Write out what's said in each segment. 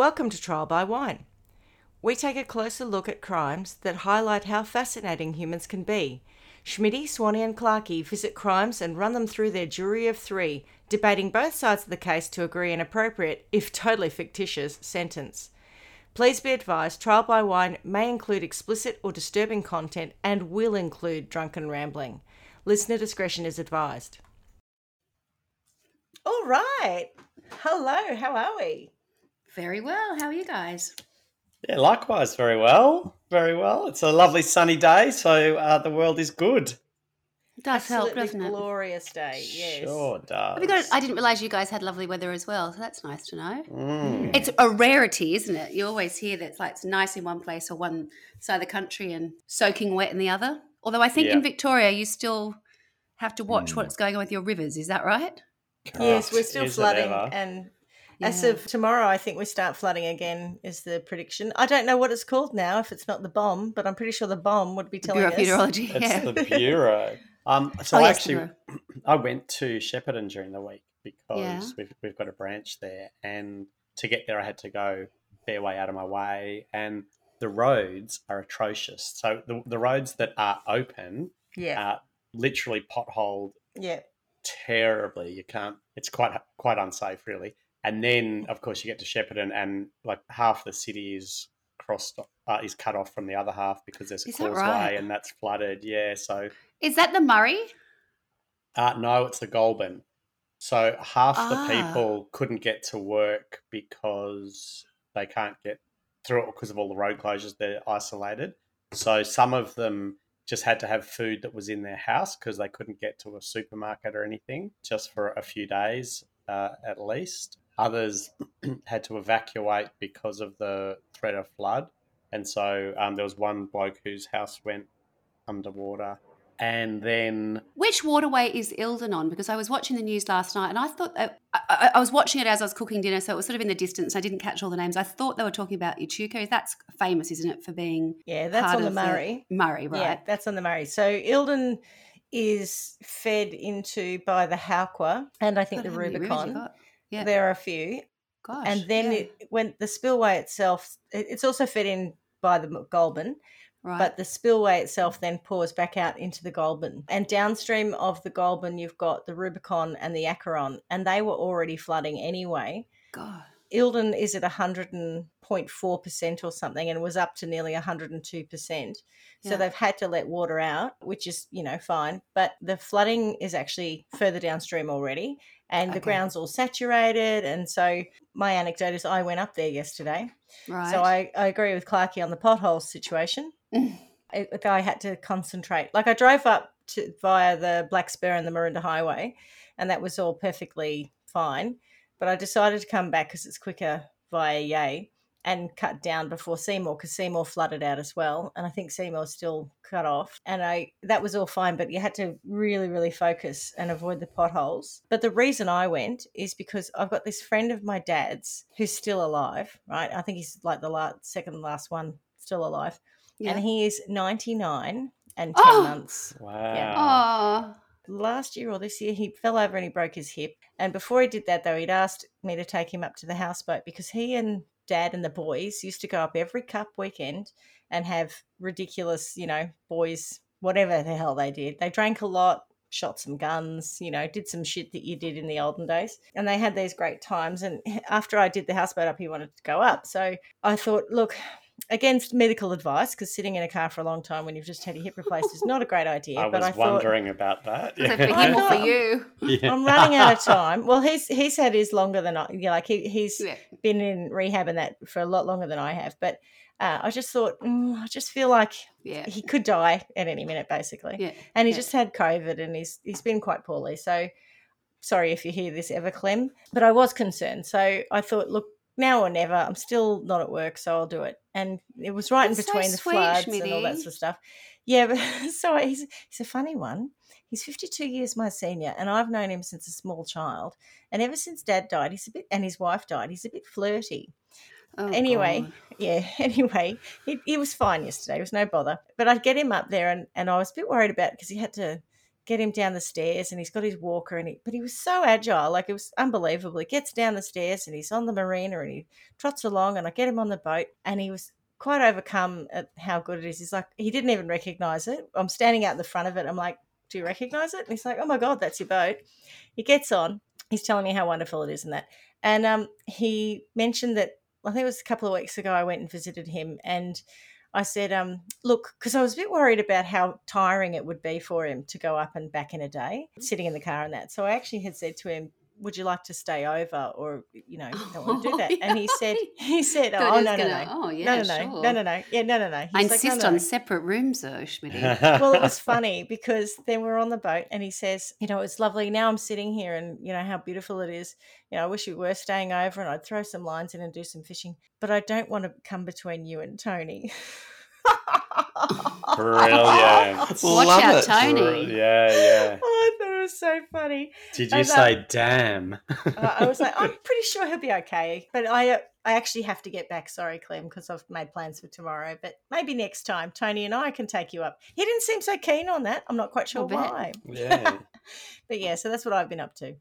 Welcome to Trial by Wine. We take a closer look at crimes that highlight how fascinating humans can be. Schmidty, Swanee, and Clarkey visit crimes and run them through their jury of three, debating both sides of the case to agree an appropriate, if totally fictitious, sentence. Please be advised Trial by Wine may include explicit or disturbing content and will include drunken rambling. Listener discretion is advised. All right. Hello, how are we? Very well. How are you guys? Yeah, likewise, very well, very well. It's a lovely sunny day, so uh, the world is good. It does help, Absolutely doesn't it? glorious day. Yes. Sure does. Have you got, I didn't realise you guys had lovely weather as well, so that's nice to know. Mm. It's a rarity, isn't it? You always hear that it's like it's nice in one place or one side of the country and soaking wet in the other. Although I think in Victoria you still have to watch Mm. what's going on with your rivers. Is that right? Yes, we're still Is flooding, ever? And as of tomorrow, I think we start flooding again. Is the prediction? I don't know what it's called now. If it's not the bomb, but I'm pretty sure the bomb would be The telling Bureau us. Meteorology. It's Yeah. the bureau. Um, so Oh, I yes, actually, Bureau. I went to Shepparton during the week because Yeah. we've we've got a branch there, and to get there, I had to go a fair way out of my way, and the roads are atrocious. So the the roads that are open Yeah, are literally potholed yeah, terribly. You can't. It's quite quite unsafe, really. And then, of course, you get to Shepparton, and like half the city is crossed uh, is cut off from the other half because there's a Is that causeway right? and that's flooded. Yeah. So Is that the Murray? uh, no, it's the Goulburn. So half Ah. the people couldn't get to work because they can't get through it because of all the road closures. They're isolated. So some of them just had to have food that was in their house because they couldn't get to a supermarket or anything just for a few days uh, at least. Others had to evacuate because of the threat of flood. And so um, there was one bloke whose house went underwater. And then Which waterway is Eildon on? Because I was watching the news last night and I thought that I, I, I was watching it as I was cooking dinner, so it was sort of in the distance. I didn't catch all the names. I thought they were talking about Echuca. That's famous, isn't it, for being yeah. That's part on the of Murray. Murray, right? Yeah, that's on the Murray. So Eildon is fed into by the Howqua and I think God, the how many rivers you Rubicon. Yeah. There are a few, Gosh. and then yeah. it, when the spillway itself, it- it's also fed in by the Goulburn. right. but the spillway itself then pours back out into the Goulburn. And downstream of the Goulburn, you've got the Rubicon and the Acheron, and they were already flooding anyway. God. Eildon is at 100.4% or something and was up to nearly 102%. So they've had to let water out, which is, you know, fine. But the flooding is actually further downstream already and the ground's all saturated. And so my anecdote is I went up there yesterday. Right. So I, I agree with Clarkey on the pothole situation. It, I had to concentrate. Like I drove up to via the Black Spur and the Maroondah Highway, and that was all perfectly fine. But I decided to come back because it's quicker via Yea and cut down before Seymour because Seymour flooded out as well, and I think Seymour's still cut off. And I that was all fine, but you had to really, really focus and avoid the potholes. But the reason I went is because I've got this friend of my dad's who's still alive. Right, I think he's like the last, second last one still alive yeah. and he is 99 and 10 Oh! months. wow. oh, Last year or this year, he fell over and he broke his hip. And before he did that, though, he'd asked me to take him up to the houseboat because he and dad and the boys used to go up every cup weekend and have ridiculous, you know, boys, whatever the hell they did. They drank a lot, shot some guns, you know, did some shit that you did in the olden days. And they had these great times. And after I did the houseboat up, he wanted to go up. So I thought, look, against medical advice, because sitting in a car for a long time when you've just had your hip replaced is not a great idea. I but was I thought, wondering about that. was it for I him or for know. you? Yeah. I'm running out of time. Well, he's he's had his longer than I. Yeah, like he, he's Yeah. been in rehab and that for a lot longer than I have. But uh, I just thought, mm, I just feel like Yeah. he could die at any minute, basically. Yeah. And he yeah. just had COVID, and he's he's been quite poorly. So sorry if you hear this ever, Clem. But I was concerned, so I thought, look, now or never. I'm still not at work, so I'll do it. And it was right That's in so between the sweet, floods and all that sort of stuff. Yeah, but so he's he's a funny one. He's 52 years my senior, and I've known him since a small child. And ever since Dad died, he's a bit, and his wife died, he's a bit flirty. Oh, anyway, God. yeah. Anyway, he, he was fine yesterday. It was no bother. But I'd get him up there, and, and I was a bit worried about because he had to get him down the stairs, and he's got his walker, and he, but he was so agile, like it was unbelievable. He gets down the stairs, and he's on the marina, and he trots along, and I get him on the boat, and he was quite overcome at how good it is. He's like, he didn't even recognize it. I'm standing out in the front of it. I'm like, do you recognize it? And he's like, oh my God, that's your boat. He gets on. He's telling me how wonderful it is and that. And um, he mentioned that, I think it was a couple of weeks ago, I went and visited him and I said, um, look, because I was a bit worried about how tiring it would be for him to go up and back in a day, sitting in the car and that. So I actually had said to him, would you like to stay over or you know don't want to do that and he said he said oh, oh no no no oh yeah no no sure. no no no no yeah no no no I He's like, insist "No, no, on no." separate rooms though Schmidt well it was funny because then we're on the boat and he says you know it's lovely now i'm sitting here and you know how beautiful it is you know i wish you were staying over and i'd throw some lines in and do some fishing but i don't want to come between you and tony Brilliant. Watch Love out it. Tony Yeah, yeah. Oh, I thought it was so funny. Did you And, uh, say damn? I was like, I'm pretty sure he'll be okay. But I, uh, I actually have to get back. Sorry, Clem, because I've made plans for tomorrow. But maybe next time, Tony and I can take you up. He didn't seem so keen on that. I'm not quite sure why. yeah. But yeah, so that's what I've been up to.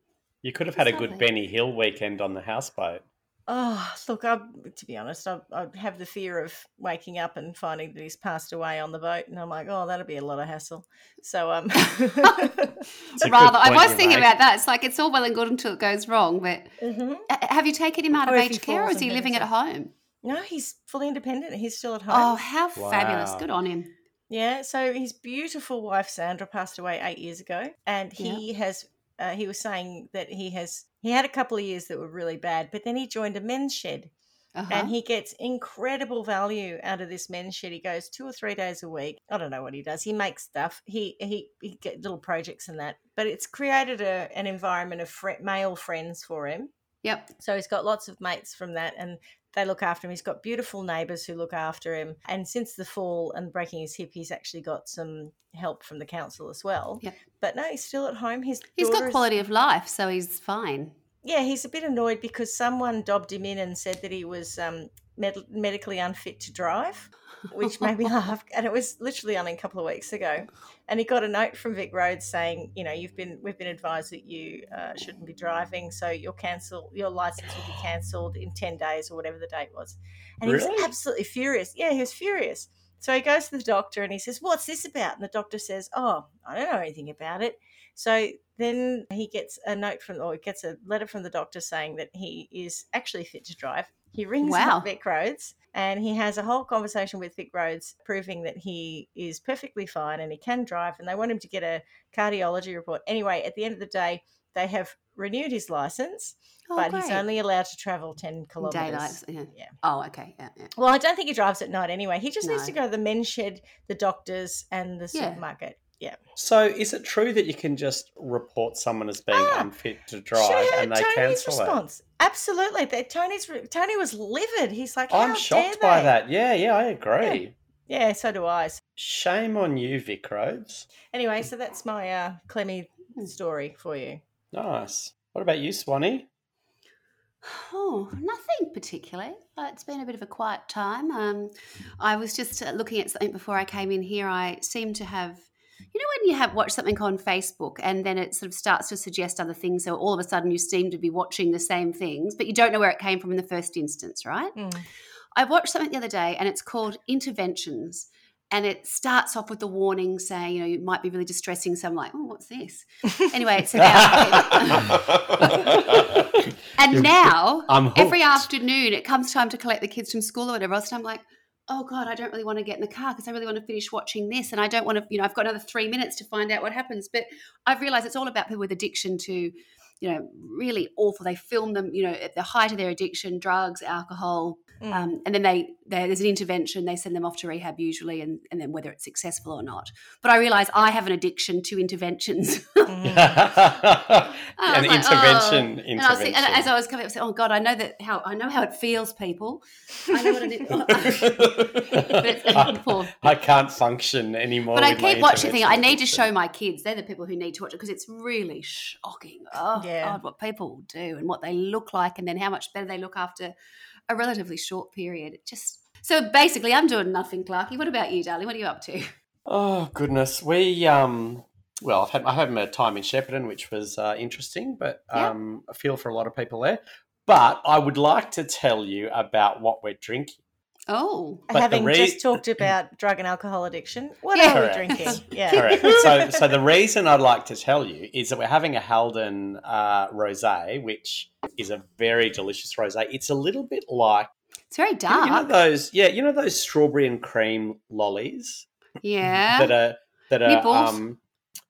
You could have had a good Benny Hill weekend on the houseboat. Oh, look, I, to be honest, I, I have the fear of waking up and finding that he's passed away on the boat, and I'm like, oh, that'll be a lot of hassle. So, um, It's rather I was thinking make. about that it's like it's all well and good until it goes wrong but Mhm. uh, have you taken him out Or of aged care or is he living at home no, he's fully independent. He's still at home. oh how fabulous good on him Yeah, so his beautiful wife Sandra passed away eight years ago, and he has. Uh, he was saying that he has he had a couple of years that were really bad, but then he joined a men's shed, uh-huh. and he gets incredible value out of this men's shed. He goes two or three days a week. I don't know what he does. He makes stuff. He he he get little projects and that, but it's created a, an environment of fri male friends for him. yep So he's got lots of mates from that, and they look after him. He's got beautiful neighbours who look after him. And since the fall and breaking his hip, he's actually got some help from the council as well. Yep. But no, he's still at home. His he's got is- quality of life so he's fine Yeah, he's a bit annoyed because someone dobbed him in and said that he was um, med- medically unfit to drive, which made me laugh. And it was literally only a couple of weeks ago. And he got a note from Vic Roads saying, you know, you've been we've been advised that you uh, shouldn't be driving, so your cancel your license will be cancelled in ten days or whatever the date was. And he was absolutely furious. Yeah, he was furious. So he goes to the doctor and he says, "What's this about?" And the doctor says, "Oh, I don't know anything about it." So then he gets a note from, or he gets a letter from the doctor saying that he is actually fit to drive. He rings Wow. up Vic Roads and he has a whole conversation with Vic Roads proving that he is perfectly fine and he can drive. And they want him to get a cardiology report. Anyway, at the end of the day, they have renewed his license, oh, but he's only allowed to travel 10 kilometers. daylight yeah. Yeah. oh okay yeah, yeah. Well, I don't think he drives at night anyway. He just needs to go to the men's shed, the doctors, and the supermarket. Yeah. So, is it true that you can just report someone as being Ah, unfit to drive have heard and they Tony's cancel it? response. Absolutely. They, Tony's re- Tony was livid. He's like, I'm shocked dare by they?" that. Yeah, yeah, I agree. Yeah, so do I. Shame on you, Vic Roads. Anyway, so that's my uh, Clemmy Hmm. story for you. Nice. What about you, Swanee? Oh, nothing particularly. Uh, It's been a bit of a quiet time. Um, I was just uh, looking at something before I came in here. I seem to have, you know, when you have watched something on Facebook and then it sort of starts to suggest other things. So all of a sudden you seem to be watching the same things, but you don't know where it came from in the first instance, right? Mm. I watched something the other day and it's called Interventions. And it starts off with the warning saying, you know, it might be really distressing. So I'm like, oh, what's this? Anyway, it's about. and now I'm every afternoon it comes time to collect the kids from school or whatever else and i'm like oh god i don't really want to get in the car because i really want to finish watching this and i don't want to you know i've got another three minutes to find out what happens but i've realized it's all about people with addiction to you know really awful they film them you know at the height of their addiction drugs alcohol Mm. um, and then they, they there's an intervention they send them off to rehab usually and, and then whether it's successful or not but i realize i have an addiction to interventions Mm. I An like, intervention. oh. And, I was, intervention. and as I was coming, I was like, "Oh God, I know that how I know how it feels, people. I know what it is." but it's poor. I can't function anymore. But I keep watching. Thing I need to show my kids. They're the people who need to watch it because it's really shocking. Oh Yeah. God, what people do and what they look like, and then how much better they look after a relatively short period. It just so basically, I'm doing nothing, Clarky. What about you, darling? What are you up to? Oh goodness, we um well, I've had I had my time in Shepparton, which was uh, interesting, but Yeah. um, I feel for a lot of people there. But I would like to tell you about what we're drinking. Oh, But Having re- just talked about drug and alcohol addiction, what Yeah. are we drinking? Yeah. Correct. so, so the reason I'd like to tell you is that we're having a Halden uh, rosé, which is a very delicious rosé. It's a little bit like it's very dark. you dark. know those, yeah, you know those strawberry and cream lollies yeah. that are that are Nibbles? um,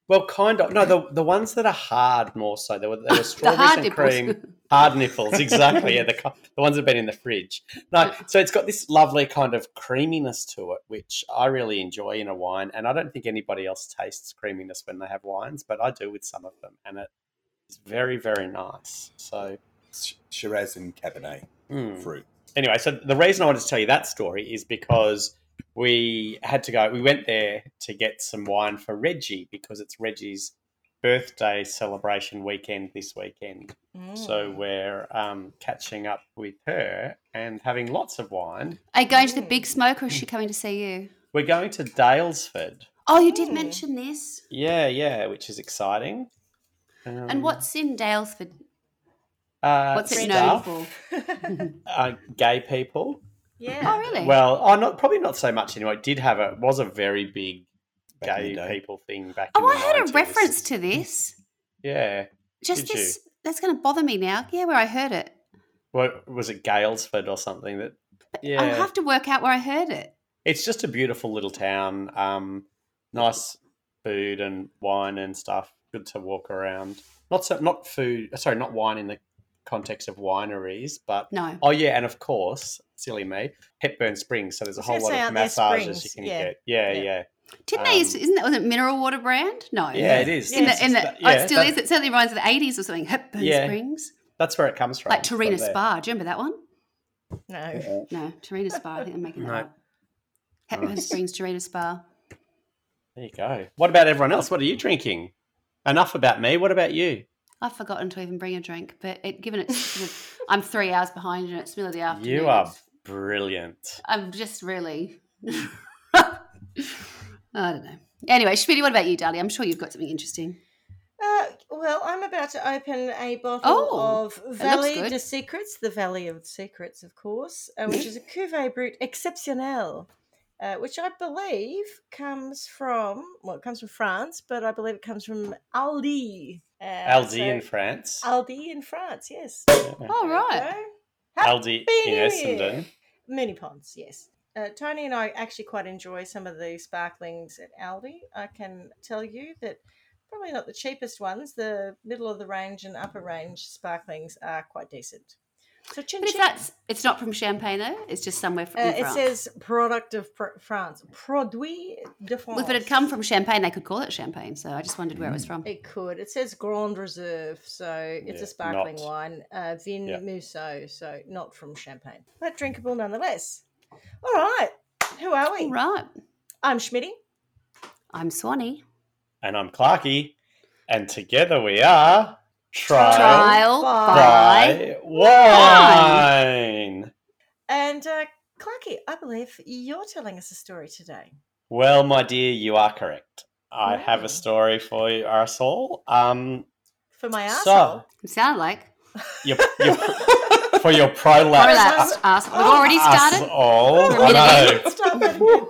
well, kind of no, the the ones that are hard more so. They were, they were the strawberries hard and nipples. cream. Hard nipples, exactly. Yeah, the, the ones that have been in the fridge. No, so it's got this lovely kind of creaminess to it, which I really enjoy in a wine. And I don't think anybody else tastes creaminess when they have wines, but I do with some of them, and it's very, very nice. So, Sh- Shiraz and Cabernet mm. fruit. anyway, so the reason I wanted to tell you that story is because we had to go. We went there to get some wine for Reggie because it's Reggie's birthday celebration weekend this weekend. So Mm. we're um, catching up with her and having lots of wine. Are you going to the big smoke or is she coming to see you? We're going to Daylesford. Oh, you did Mm. mention this. Yeah, yeah, which is exciting. And Um, what's in Daylesford? uh, What's it stuff, known for? Uh, gay people. Yeah. Oh, really? Well, oh, not probably not so much anyway. It did have a it was a very big Back gay people thing back. oh, in I had heard a reference to this. Yeah. Just Did you? this. That's going to bother me now. Yeah, where I heard it. What was it, Galesford or something? That yeah, I'll have to work out where I heard it. it's just a beautiful little town. Um, nice food and wine and stuff. Good to walk around. Not so, not food. Sorry, not wine in the context of wineries, but No. oh yeah, and of course, silly me, Hepburn Springs. So there's a whole lot of massages springs? you can Yeah. get. Yeah, Yeah. yeah, Didn't they used to, Um, isn't that, was it mineral water brand? No. yeah. It is. In It's- the, in the, it's- oh, it still that- is. It certainly reminds of the 80s or something. Hepburn Yeah. Springs. That's where it comes from. Like from Tarina. Spa. Do you remember that one? No. No, Tarina Spa. I think I'm making that No. up. Hepburn Nice. Springs, Tarina Spa. There you go. What about everyone else? What are you drinking? Enough about me. What about you? I've forgotten to even bring a drink, but it, given it's, sort of- I'm three hours behind and it's middle of the afternoon. You are brilliant. I'm just really. I don't know. Anyway, Schmitty, what about you, darling? I'm sure you've got something interesting. Uh, well, I'm about to open a bottle Oh, of Valley good. de Secrets, the Valley of Secrets, of course, uh, which is a Cuvée Brut Exceptionnel, uh, which I believe comes from, well, it comes from France, but I believe it comes from Aldi. Uh, Aldi so- in France. Aldi in France, yes. Oh, There you right. go. Aldi in New Essendon. Year. Moonee Ponds, yes. Uh, Tony and I actually quite enjoy some of the sparklings at Aldi. I can tell you that probably not the cheapest ones. The middle of the range and upper range sparklings are quite decent. So chin But if chin. that's, it's not from Champagne though. It's just somewhere from Uh, in it says product of pr- France. Produit de France. Well, if it had come from Champagne, they could call it Champagne. So I just wondered where it Mm. was from. It could. It says Grand Reserve, so it's Yeah, a sparkling not- wine. Uh, Vin Yeah. Musso, so not from Champagne, but drinkable nonetheless. All right, who are we? All right. I'm Schmitty. I'm Swanee. And I'm Clarky. And together we are Trial, Trial by by Wine. And uh, Clarky, I believe you're telling us a story today. Well, my dear, you are correct. I have a story for you, us all. Um, For my So- arsehole. It sounded like. your, your, for your prolapse. Prolapse. Us. We've already started. Us all. We're I a minute know. in. Stop that again.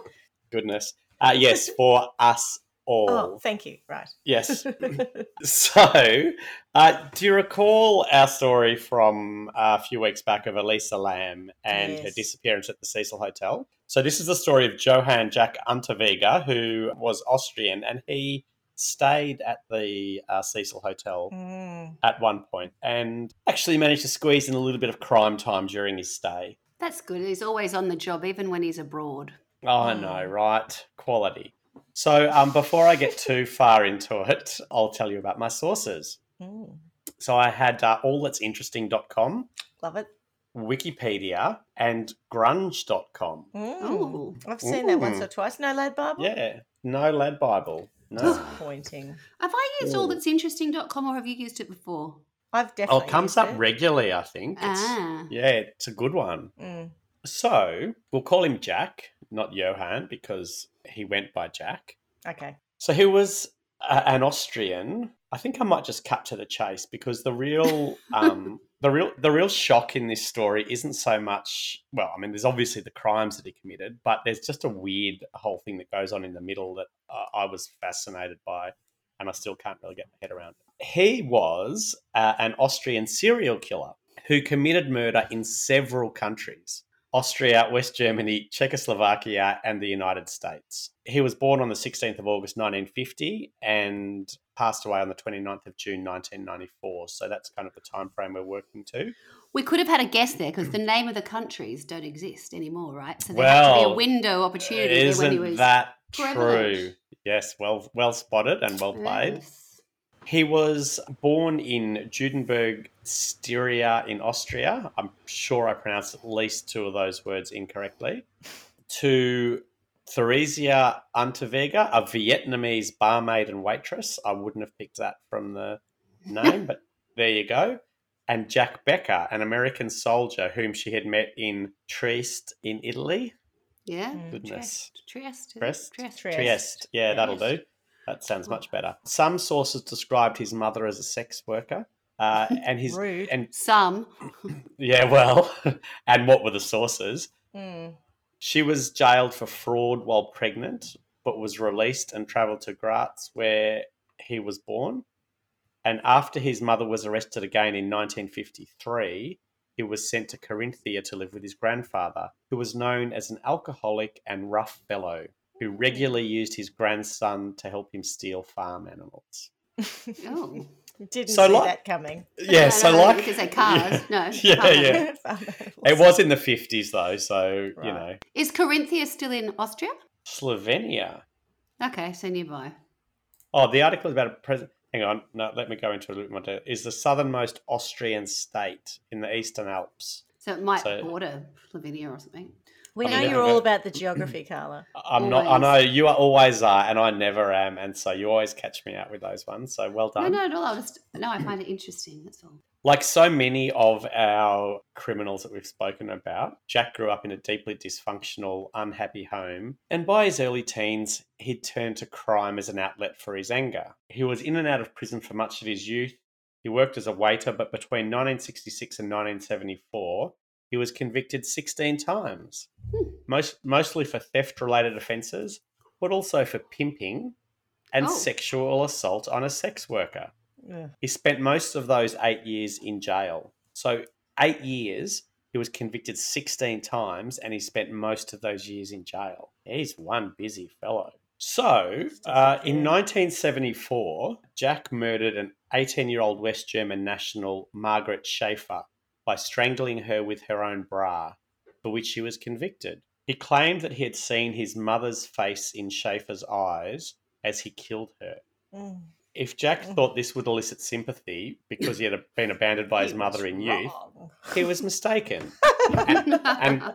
Goodness. Uh, yes, for us all. Oh, thank you. Right. Yes. So, uh, do you recall our story from uh, a few weeks back of Elisa Lam and her disappearance at the Cecil Hotel? So, this is the story of Johann Jack Unterweger, who was Austrian, and he stayed at the uh, Cecil Hotel Mm. at one point and actually managed to squeeze in a little bit of crime time during his stay. That's good. He's always on the job, even when he's abroad. Oh, I know, right? Quality. So, um, before I get too far into it, I'll tell you about my sources. Mm. So I had uh, allthat'sinteresting.com, Love it. Wikipedia, and grunge.com. Mm. Oh. I've seen that once or twice. No lad Bible? Yeah, no lad Bible. No. Disappointing. Have I used all Ooh. that's interesting.com or have you used it before? I've definitely. oh, it comes used up it. regularly, I think. It's, Ah. Yeah, it's a good one. Mm. So we'll call him Jack, not Johann, because he went by Jack. Okay. So he was a- an Austrian. I think I might just cut to the chase because the real, um, the real, the real shock in this story isn't so much. Well, I mean, there's obviously the crimes that he committed, but there's just a weird whole thing that goes on in the middle that uh, I was fascinated by, and I still can't really get my head around. It. He was uh, an Austrian serial killer who committed murder in several countries. Austria, West Germany, Czechoslovakia, and the United States. He was born on the 16th of August 1950 and passed away on the 29th of June 1994. So that's kind of the time frame we're working to. We could have had a guess there because the name of the countries don't exist anymore, right? So there had to be a window opportunity there Isn't when he was that prevalent. true? Yes, well well spotted and well played. Yes. He was born in Judenburg, Styria in Austria. I'm sure I pronounced at least two of those words incorrectly. To Theresia Unterweger, a Vietnamese barmaid and waitress. I wouldn't have picked that from the name, but there you go. And Jack Becker, an American soldier whom she had met in Trieste in Italy. Yeah. Mm. Goodness. Trieste. Trieste. is? Trieste? Trieste. Trieste. Trieste. Yeah, that'll do. Trieste. That sounds much better. Some sources described his mother as a sex worker. Uh, and his Rude. and Some. yeah, well, and what were the sources? Mm. She was jailed for fraud while pregnant, but was released and travelled to Graz, where he was born. And after his mother was arrested again in 1953, he was sent to Carinthia to live with his grandfather, who was known as an alcoholic and rough fellow who regularly used his grandson to help him steal farm animals. Oh. Didn't So see like- that coming. Yeah, No, so no, no, like because they're cars. No. Yeah, car yeah. models. It was in the 50s though, so, you know, Is Carinthia still in Austria? Slovenia. Okay, so nearby. Oh, the article is about a present. Hang on, no, let me go into a little more detail. Is the southernmost Austrian state in the Eastern Alps. So it might So- border Slovenia or something. We know you're all about the geography, Carla. I'm not. I know you are always are, and I never am, and so you always catch me out with those ones. So well No, done. no, no. I just no. I find it interesting. That's all. Like so many of our criminals that we've spoken about, Jack grew up in a deeply dysfunctional, unhappy home, and by his early teens, he'd turned to crime as an outlet for his anger. He was in and out of prison for much of his youth. He worked as a waiter, but between 1966 and 1974, he was convicted 16 times, Hmm. most mostly for theft-related offences, but also for pimping and Oh. sexual assault on a sex worker. Ugh. He spent most of those eight years in jail. So, eight years, he was convicted 16 times and he spent most of those years in jail. He's one busy fellow. So, uh, in 1974, Jack murdered an 18 year old West German national, Margaret Schaefer, by strangling her with her own bra, for which he was convicted. He claimed that he had seen his mother's face in Schaefer's eyes as he killed her. Mm. If Jack Mm. thought this would elicit sympathy because he had been abandoned by his mother in youth, wrong. he was mistaken and-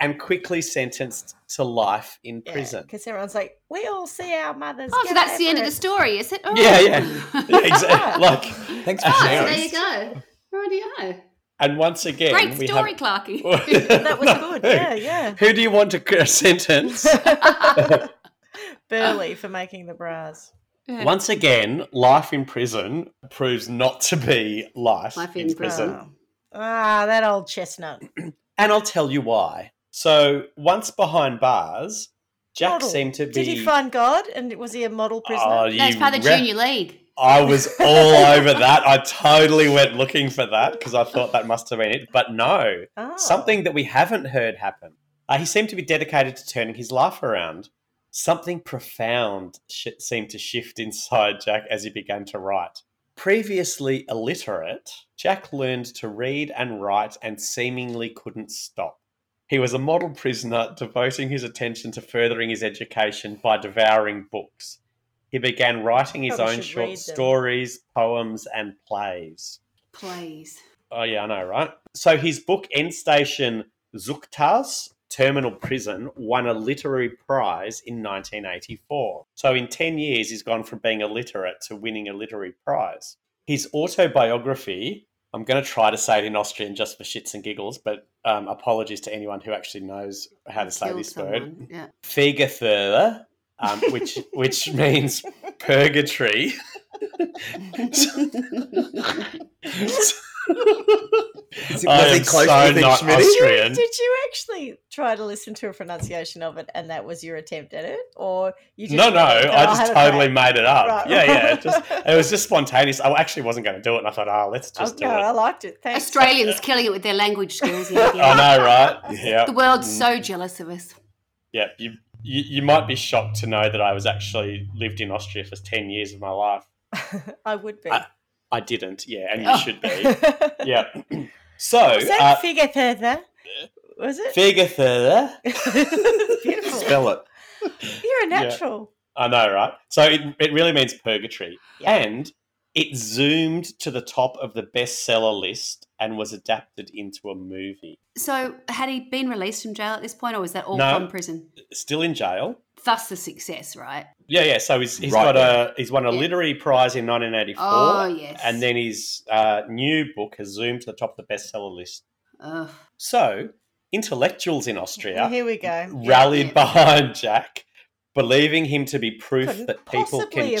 and quickly sentenced to life in prison. Because everyone's like, we all see our mothers. Oh, so get that's the end over of the story, is it? Oh. Yeah, yeah. Yeah, exactly. Like, Thanks for Oh, so sharing. there you go. Rightio. And once again, Great we story, have. Clarky. That was good. Yeah, yeah. Who do you want to sentence? Berlei for making the bras. Yeah. Once again, life in prison proves not to be life, Life in, in prison. prison. Ah, that old chestnut. And I'll tell you why. So, once behind bars, Jack Model. seemed to be. Did he find God? And was he a model prisoner? Oh, No, it's part of the re- junior league. I was all over that. I totally went looking for that because I thought that must have been it. But no, Oh. something that we haven't heard happen. Uh, he seemed to be dedicated to turning his life around. Something profound sh- seemed to shift inside Jack as he began to write. Previously illiterate, Jack learned to read and write and seemingly couldn't stop. He was a model prisoner, devoting his attention to furthering his education by devouring books. He began writing his Probably own short stories, poems, and plays. Please. Oh yeah, I know, right? So his book End Station Zuchthaus, Terminal Prison, won a literary prize in 1984. So in 10 years, he's gone from being illiterate to winning a literary prize. His autobiography, I'm going to try to say it in Austrian just for shits and giggles, but um, apologies to anyone who actually knows how to say Killed this word. someone. Yeah. Fegefeuer, um, which which means purgatory. Is it, I was he am so with not Schmitty? Austrian. Did you actually try to listen to a pronunciation of it, and that was your attempt at it, or you just No, no, went, "Oh, I just have totally crack." made it up. Right. Yeah, yeah. It, just, it was just spontaneous. I actually wasn't going to do it, and I thought, oh, let's just do no, I liked it. Thanks. Australians killing it with their language skills. Yeah, I know, right? Yeah. Yeah, The world's so jealous of us. yeah. You, you you might be shocked to know that I was actually lived in Austria for ten years of my life. I would be. I- I didn't. Yeah, and you Oh. should be. Yeah. So, Was that uh, figure further? Was it? Figure Beautiful. Spell it. You're a natural. I know, right? So it, it really means purgatory. Yeah. And it zoomed to the top of the bestseller list and was adapted into a movie. So, had he been released from jail at this point, or was that all No. from prison? Still in jail. Thus, the success, right? Yeah, yeah. So he's, he's Right, got a he's won a Yeah. literary prize in 1984, Oh, yes. and then his uh, new book has zoomed to the top of the bestseller list. Ugh. So intellectuals in Austria Here we go. rallied yeah. behind Jack, believing him to be proof Couldn't that people can have killed-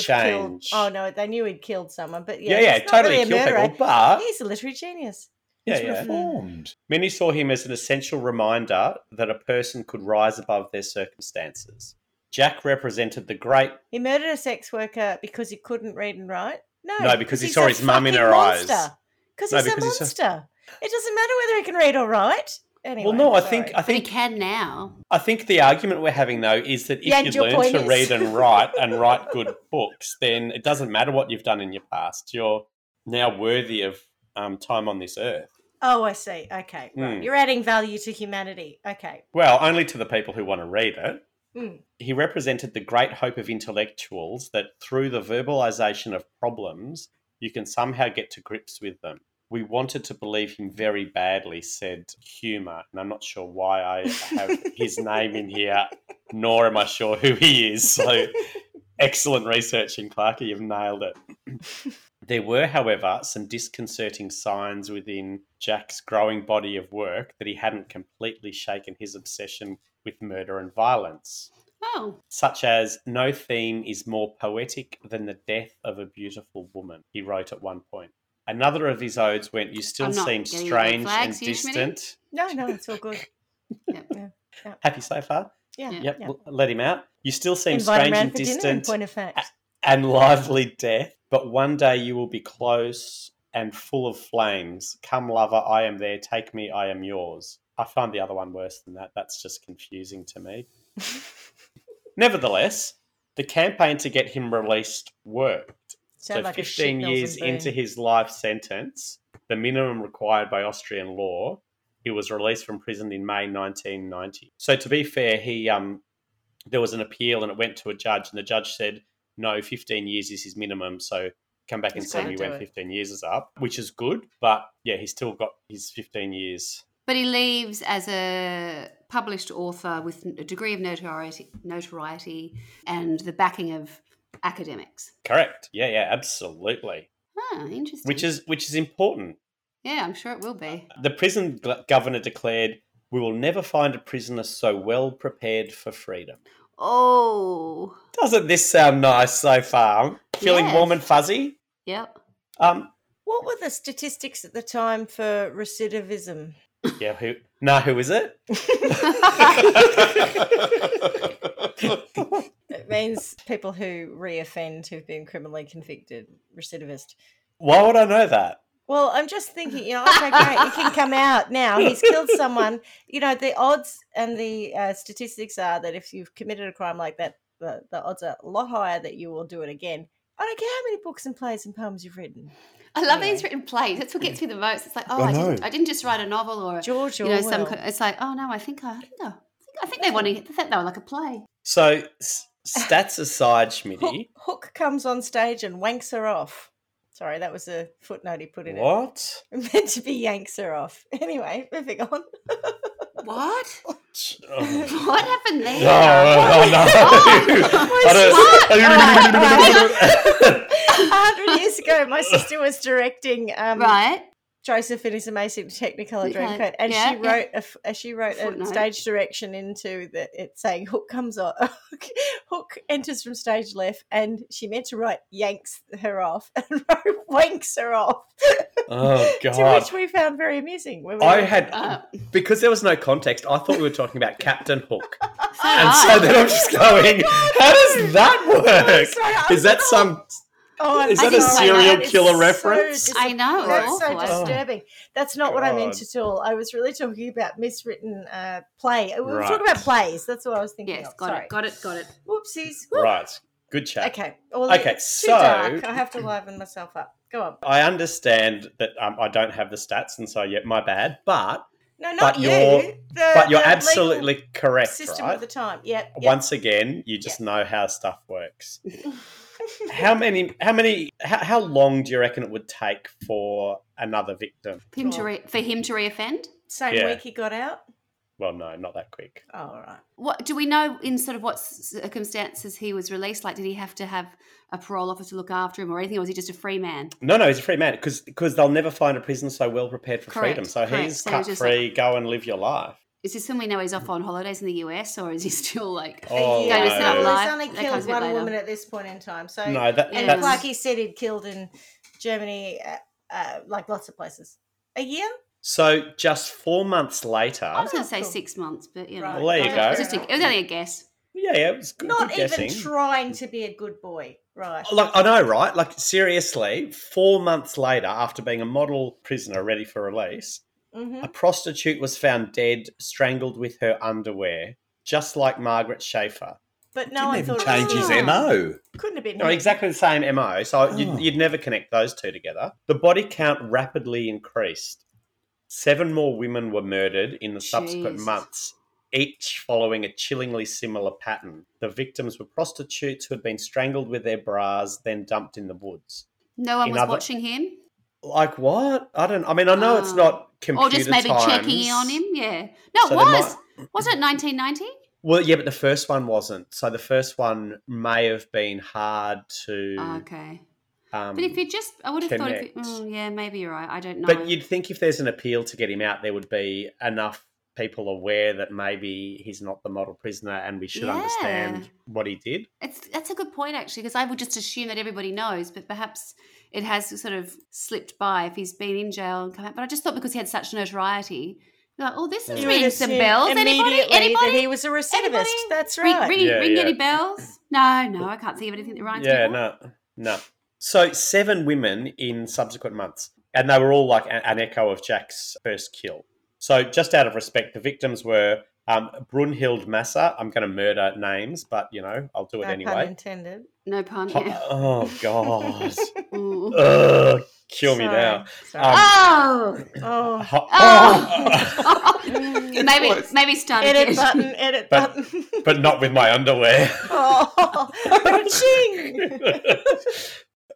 change. Oh no, they knew he'd killed someone, but yeah, yeah, yeah, totally really a kill people, but He's a literary genius. yeah, He's yeah. reformed. Many saw him as an essential reminder that a person could rise above their circumstances. Jack represented the great. He murdered a sex worker because he couldn't read and write. No, No, because he saw his mum in fucking her eyes. Because No, he's because a he's a- monster. It doesn't matter whether he can read or write. Anyway, well, no, I think sorry. I But he think can now. I think the argument we're having though is that if Yeah, you learn to is- read and write and write good books, then it doesn't matter what you've done in your past. You're now worthy of um, time on this earth. Oh, I see. Okay, right. Hmm. You're adding value to humanity. Okay. Well, only to the people who want to read it. Hmm. He represented the great hope of intellectuals that through the verbalization of problems, you can somehow get to grips with them. We wanted to believe him very badly, said Humour, and I'm not sure why I have his name in here, nor am I sure who he is. So excellent research researching, Clarky, you've nailed it. There were, however, some disconcerting signs within Jack's growing body of work that he hadn't completely shaken his obsession with murder and violence, Oh, such as no theme is more poetic than the death of a beautiful woman, he wrote at one point. Another of his odes went, You still seem strange flags and here, Schmitty. distant. No, no, it's all good. Yep. Happy so far? Yeah. Yeah. Yep, yeah. let him out. You still seem Invite strange and for dinner. Distant point of fact, and lively death, but one day you will be close and full of flames. Come, lover, I am there. Take me, I am yours. I find the other one worse than that. That's just confusing to me. Nevertheless, the campaign to get him released worked. Sound so, like 15 shit years into his life sentence, the minimum required by Austrian law, he was released from prison in May 1990. So, to be fair, he um, there was an appeal and it went to a judge, and the judge said, no, 15 years is his minimum. So, come back and see me when it. 15 years is up, which is good. But yeah, he's still got his 15 years. but he leaves as a published author with a degree of notoriety, notoriety and the backing of academics. Correct. Yeah, yeah, absolutely. Ah, interesting. Which is which is important. yeah, I'm sure it will be. The prison governor declared, "We will never find a prisoner so well prepared for freedom." Oh, Doesn't this sound nice so far? Feeling Yes. warm and fuzzy? yep. Um, What were the statistics at the time for recidivism? yeah. Who? No, who is it? It means people who reoffend who've been criminally convicted, recidivist. Why would I know that? Well, I'm just thinking, you know, okay, great, he can come out now. He's killed someone. You know, the odds and the uh, statistics are that if you've committed a crime like that, the, the odds are a lot higher that you will do it again. I don't care how many books and plays and poems you've written. I love Anyway. these written plays. That's what gets me the most. It's like, oh, I I, didn't. I didn't just write a novel or a, George you know some. It's like, oh no, I think I, I think I, I think, they want to. They think they were like a play. So, s- stats aside, Hook, Schmitty, Hook comes on stage and wanks her off. Sorry, that was a footnote he put in what? it. Meant to be yanks her off. Anyway, moving on. What? Oh. what happened there? No, oh, no. Oh, I don't- A hundred years ago, my sister was directing um, Right. Joseph in his amazing Technicolor Okay, Dreamcoat, and yeah, she wrote a f- uh, she wrote a Footnote. stage direction into the it saying Hook comes on, Hook enters from stage left, and she meant to write yanks her off and wrote wanks her off, Oh god! to which we found very amusing. When we I had Uh, because there was no context. I thought we were talking about Captain Hook, and so then I'm just going, "How does that Oh, work? sorry, Is that like, some? Oh, I'm Is that a serial That is killer so reference? dis- I know, it's That's so awful, disturbing. That's not what I meant at all. I was really talking about miswritten uh, play. We were Right. talking about plays. That's what I was thinking Yes, of. got Sorry. it, got it, got it. Whoopsies. Right. Good chat. Okay. All Okay, too so- dark. I have to liven myself up. Go on. I understand that um, I don't have the stats, and so yeah, my bad. But No, not But you. you're- The, but you're the absolutely correct, system right? of the time. Yep. yep. Once again, you just know how stuff works. how many? How many? How, how long do you reckon it would take for another victim? Him to re- for him to reoffend. Same Yeah. week he got out. Well, no, not that quick. Oh, all right. What do we know in sort of what circumstances he was released? Like, did he have to have a parole officer look after him or anything, or was he just a free man? No, no, he's a free man because because they'll never find a prison so well prepared for Correct, freedom. So correct. he's So cut he's just free. go and live your life. Is this when we know he's off on holidays in the US, or is he still like? Oh, yeah. Going to set up no. live? He's only killed comes a bit one later. woman at this point in time. So No, that, and that's like he said, he'd killed in Germany, uh, uh, like lots of places. A year? so. Just four months later, I was going to say Cool. six months, but you know, Right. Well, there you it go. was, just a, it was only a guess. yeah, yeah, it was good, Not good even guessing. trying to be a good boy, right? Like I know, right? Like seriously, four months later, after being a model prisoner ready for release, hmm a prostitute was found dead, strangled with her underwear, just like Margaret Schaefer. But no one Didn't even thought change it was his him. mo. Couldn't have been. No, him. exactly the same MO. So Oh. you'd, you'd never connect those two together. The body count rapidly increased. Seven more women were murdered in the subsequent Jeez. months, each following a chillingly similar pattern. The victims were prostitutes who had been strangled with their bras, then dumped in the woods. No one In was other- watching him, Like what? I don't. I mean, I know it's Oh. not computer or just maybe times. checking in on him. Yeah, no, So it was. might- Wasn't it 1990? Well, yeah, but the first one wasn't. So the first one may have been hard to. Oh, okay, um, but if you just, I would have thought. If you, mm, yeah, maybe you're right. I don't know. But you'd think if there's an appeal to get him out, there would be enough people aware that maybe he's not the model prisoner and we should Yeah. understand what he did. It's that's a good point actually, because I would just assume that everybody knows, but perhaps it has sort of slipped by if he's been in jail and come out. But I just thought because he had such notoriety, like, oh, this is You You ringing some bells. Anybody? Anybody? that he was a recidivist. Anybody? That's right. ring, Yeah, ring yeah. any bells? No, no, I can't think of anything that rhymes. yeah, with no, no. So seven women in subsequent months, and they were all like a- an echo of Jack's first kill. So just out of respect, the victims were um, Brunhild Masser. I'm going to murder names, but you know I'll do it No pun anyway. intended. No pun. Ho- Yeah. Oh God! Ugh, kill me now. Sorry. Um, Oh, oh. Ho- oh. maybe maybe start Edit again. button. Edit But- button. but not with my underwear. oh, ching.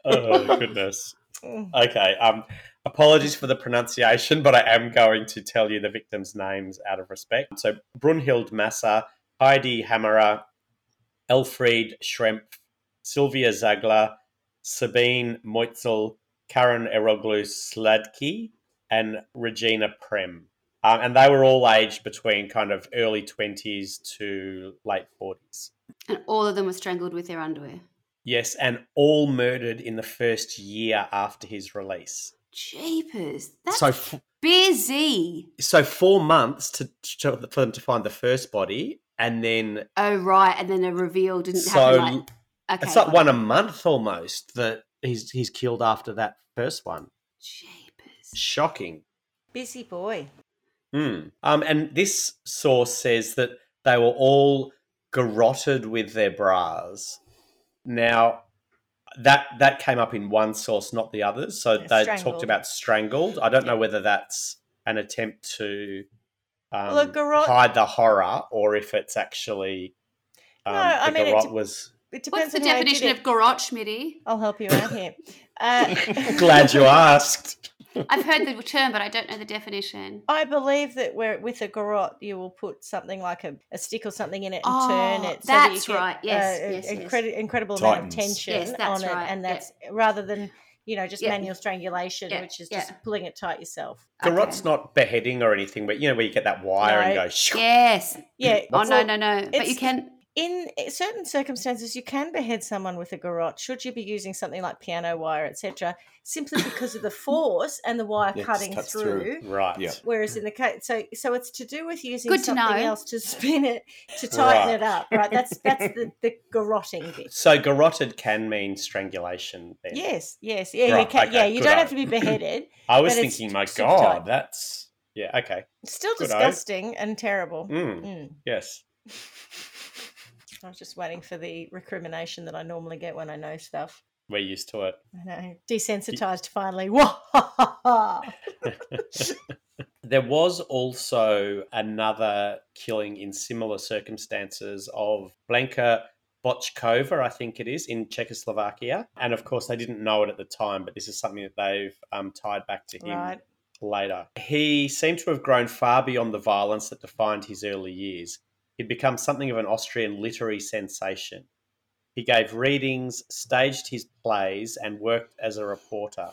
oh goodness. Mm. Okay. Um, apologies for the pronunciation, but I am going to tell you the victims' names out of respect. So Brunhild Masser, Heidi Hammerer, Elfried Schrempf, Sylvia Zagler, Sabine Moitzel, Karen Eroglu Sladky, and Regina Prem. Um, and they were all aged between kind of early 20s to late 40s. And all of them were strangled with their underwear. Yes, and all murdered in the first year after his release. Jeepers, that's so, f- busy. so four months to, to for them to find the first body, and then Oh right, and then a reveal didn't so happen. Like, okay, it's like got one a month almost that he's he's killed after that first one. Jeepers. Shocking. Busy boy. Hmm. Um, and this source says that they were all garroted with their bras. Now, that that came up in one source, not the others. So Yeah, they strangled. talked about strangled. I don't know whether that's an attempt to um, Well, a garrot- hide the horror or if it's actually um, No, I the mean, it garrot was. It depends What's the on how he did definition of garrote, Schmitty? I'll help you out here. Uh, Glad you asked. I've heard the term, but I don't know the definition. I believe that where with a garrote you will put something like a, a stick or something in it and turn Oh, it. so that you that's get, right. Yes, uh, yes, yes. incredi- incredible amount of tension Yes, that's on it, right, and yeah. that's rather than you know, just Yeah. manual strangulation, Yeah, which is yeah. just pulling it tight yourself. Garrot's Okay. not beheading or anything, but you know where you get that wire and go. shoo. Yes. Yeah. Oh no, no, no. But you can. In certain circumstances you can behead someone with a garrote should you be using something like piano wire etc simply because of the force and the wire Yeah, cutting cuts through, through. Right. Yeah. whereas in the case so so it's to do with using Good to something know. else to spin it to tighten Right. it up right that's that's the, the garroting bit So garroted can mean strangulation. Then. yes yes yeah you can, okay, yeah you good don't eye. have to be beheaded I was thinking, my God, that's yeah. Okay. it's still Good eye. disgusting and terrible Mm, Mm. yes. I was just waiting for the recrimination that i normally get when i know stuff We're used to it. I know. Desensitized finally. There was also another killing in similar circumstances of Blanka Bochkova, I think it is, in Czechoslovakia. And of course, they didn't know it at the time, but this is something that they've um, tied back to him Right. later. He seemed to have grown far beyond the violence that defined his early years. He'd become something of an Austrian literary sensation. He gave readings, staged his plays, and worked as a reporter.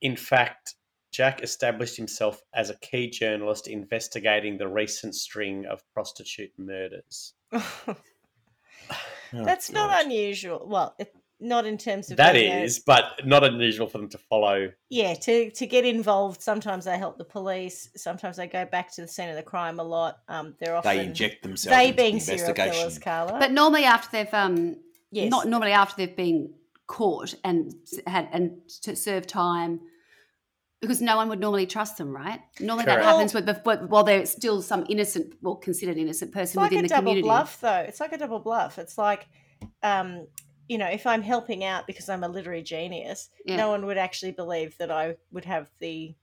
In fact, Jack established himself as a key journalist investigating the recent string of prostitute murders. Oh, That's not unusual. Well, it, not in terms of that is, a- but not unusual for them to follow. yeah. To to get involved, sometimes they help the police. Sometimes they go back to the scene of the crime a lot. Um, they're often They inject themselves they into being the serial investigation. killers, Carla. But normally after they've um, yes, not normally after they've been caught and had and to serve time. Because no one would normally trust them, right? Normally Correct. that happens with, but while they're still some innocent, well, considered innocent person it's person like within a the double bluff, though. It's like a double bluff. It's like, um, you know, if I'm helping out because I'm a literary genius, Yeah. no one would actually believe that I would have the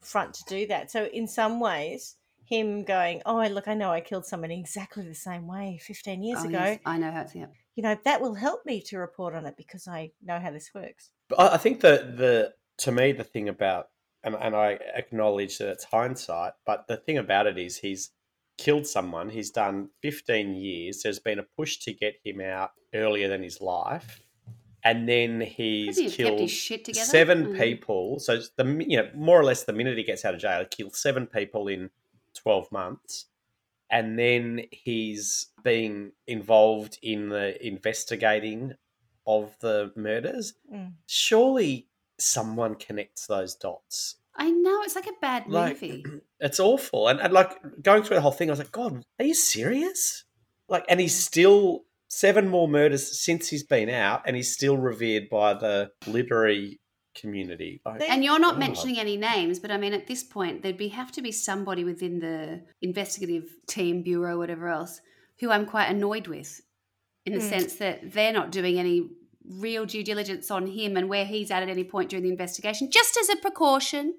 front to do that. So in some ways, him going, "Oh, look, I know I killed someone exactly the same way 15 years Oh, ago," yes, I know how it's yeah. you know, that will help me to report on it because I know how this works. But I I think that the to me the thing about and, and I acknowledge that it's hindsight, but the thing about it is he's killed someone. He's done 15 years. There's been a push to get him out earlier than his life, and then he's Has he kept killed his shit together? seven Mm. people. So the you know more or less the minute he gets out of jail, he killed seven people in 12 months. And then he's being involved in the investigating of the murders Mm. surely someone connects those dots. I know it's like a bad Like, movie. It's awful. And, and like going through the whole thing, I was like, God, are you serious? Like, and he's still seven more murders since he's been out, and he's still revered by the literary community. Like, And you're not God. mentioning any names, but I mean, at this point, there'd be have to be somebody within the investigative team, bureau, whatever else, who I'm quite annoyed with, in the Mm. sense that they're not doing any real due diligence on him and where he's at at any point during the investigation, just as a precaution.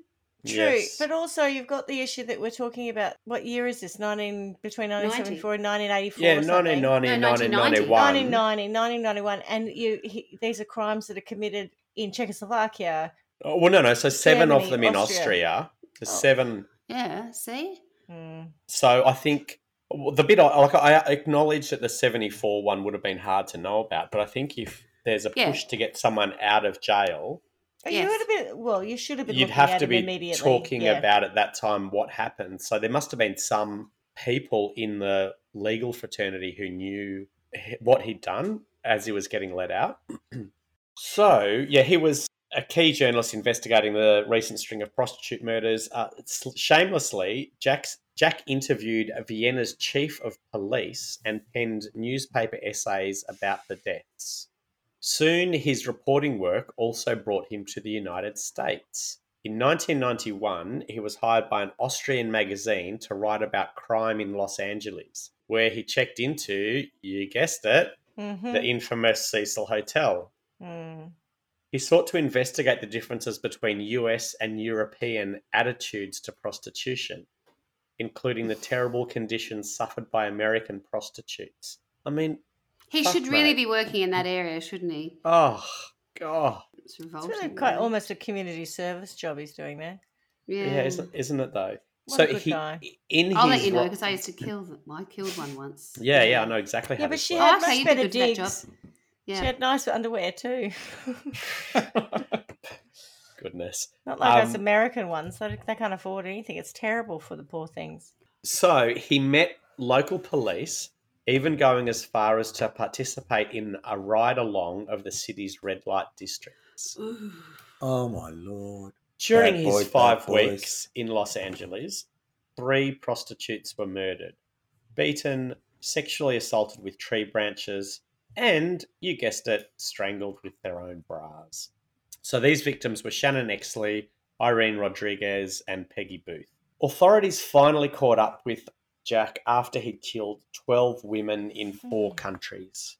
True, Yes. but also you've got the issue that we're talking about. What year is this? Nineteen between nineteen seventy four and nineteen eighty four. yeah, or something. 1990, No, 1991. 1990, 1991, and you he, these are crimes that are committed in Czechoslovakia. Oh, well, no, no. So seven of them in Austria. Austria. The Oh. seven Yeah, see? Hmm. So I think the bit I, like I acknowledge that the seventy four one would have been hard to know about, but I think if there's a Yeah. push to get someone out of jail, Yes. You would have been well. You should have been. you'd have to be talking yeah. about at that time what happened. So there must have been some people in the legal fraternity who knew what he'd done as he was getting let out. so yeah, he was a key journalist investigating the recent string of prostitute murders. Uh, shamelessly, Jack's, Jack interviewed Vienna's chief of police and penned newspaper essays about the deaths. Soon, his reporting work also brought him to the United States. In 1991, he was hired by an Austrian magazine to write about crime in Los Angeles, where he checked into, you guessed it, Mhm. the infamous Cecil Hotel. Hmm. He sought to investigate the differences between US and European attitudes to prostitution, including the terrible conditions suffered by American prostitutes. I mean, He Fuck, should really mate. be working in that area, shouldn't he? oh, God. It's It's revolting. really quite really. almost a community service job he's doing there. Yeah. Yeah, isn't, isn't it though? What so a good he, guy. in I'll his let you know ro- because I used to kill them. I killed one once. Yeah, yeah, I know exactly how Yeah, but she works. had Oh, okay, much you did better good for that digs. Yeah. She had nice underwear too. Goodness. Not like us Um, American ones. They, they can't afford anything. It's terrible for the poor things. So he met local police, even going as far as to participate in a ride along of the city's red light districts. Ooh. Oh my lord. During Bad his boys, bad five boys. weeks in Los Angeles, three prostitutes were murdered, beaten, sexually assaulted with tree branches, and, you guessed it, strangled with their own bras. So these victims were Shannon Exley, Irene Rodriguez, and Peggy Booth. Authorities finally caught up with Jack after he'd killed 12 women in four hmm. countries.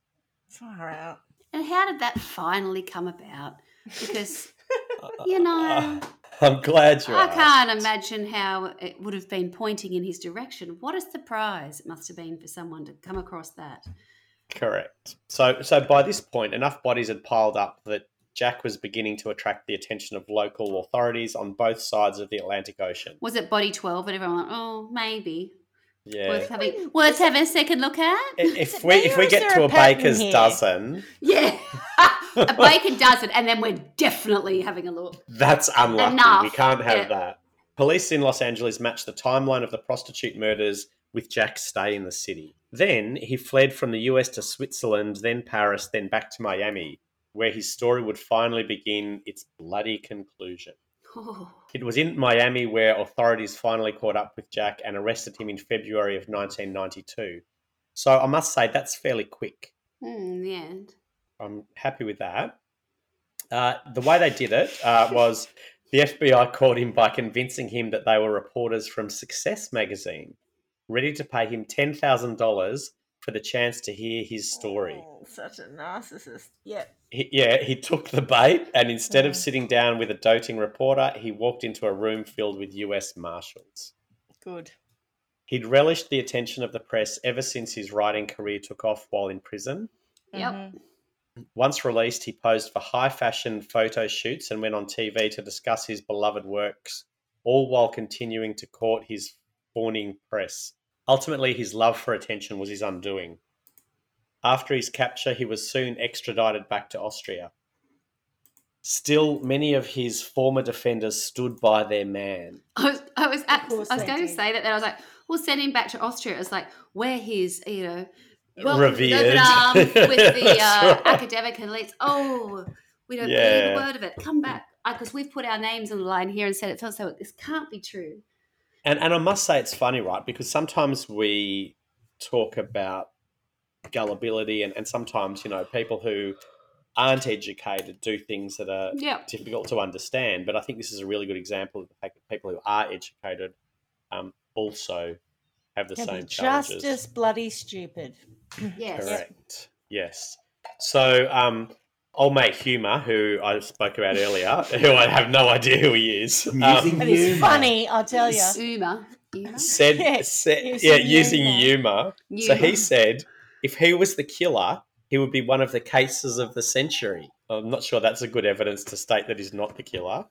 Far out. And how did that finally come about? Because, uh, you know, uh, I'm glad you I can't imagine how it would have been pointing in his direction. What a surprise it must have been for someone to come across that. Correct. So, so by this point, enough bodies had piled up that Jack was beginning to attract the attention of local authorities on both sides of the Atlantic Ocean. Was it Body 12? And everyone went, oh, maybe. Yeah. Worth having, worth having a second look at? If we if we get to a a baker's here? dozen, Yeah. a bacon dozen, and then we're definitely having a look. that's unlucky. Enough. We can't have Yeah. that. Police in Los Angeles matched the timeline of the prostitute murders with Jack's stay in the city. Then he fled from the US to Switzerland, then Paris, then back to Miami, where his story would finally begin its bloody conclusion. Oh. It was in Miami where authorities finally caught up with Jack and arrested him in February of 1992. So I must say that's fairly quick. In the end. I'm happy with that. Uh, the way they did it uh, was the FBI caught him by convincing him that they were reporters from Success magazine, ready to pay him $10,000 for the chance to hear his story. Oh, such a narcissist. Yeah. He, yeah, he took the bait and instead of Mm. sitting down with a doting reporter, he walked into a room filled with US Marshals. Good. He'd relished the attention of the press ever since his writing career took off while in prison. Yep. Mhm. Once released, he posed for high fashion photo shoots and went on TV to discuss his beloved works, all while continuing to court his fawning press. Ultimately, his love for attention was his undoing. After his capture, he was soon extradited back to Austria. Still, many of his former defenders stood by their man. I was, I was, at, I was they going to say that, then I was like, we'll send him back to Austria. It's like, where he's, you know, welcome Revered. with with the uh, right. academic elites. Oh, we don't believe a word of it. Come back. Because we've put our names on the line here and said it. So, so this can't be true. And and I must say it's funny, right? Because sometimes we talk about gullibility and, and sometimes, you know, people who aren't educated do things that are Yeah. difficult to understand. But I think this is a really good example of the fact that people who are educated um, also have the Can same be challenges. just as bloody stupid. Yes. Correct. Yes. So um old mate Humour, who I spoke about earlier, who I have no idea who he is. um, Amusing But it's Humour. funny, I'll tell you. Uma. Uma? said, Yes, said using yeah, using humour. humour. So he said if he was the killer, he would be one of the cases of the century. I'm not sure that's a good evidence to state that he's not the killer.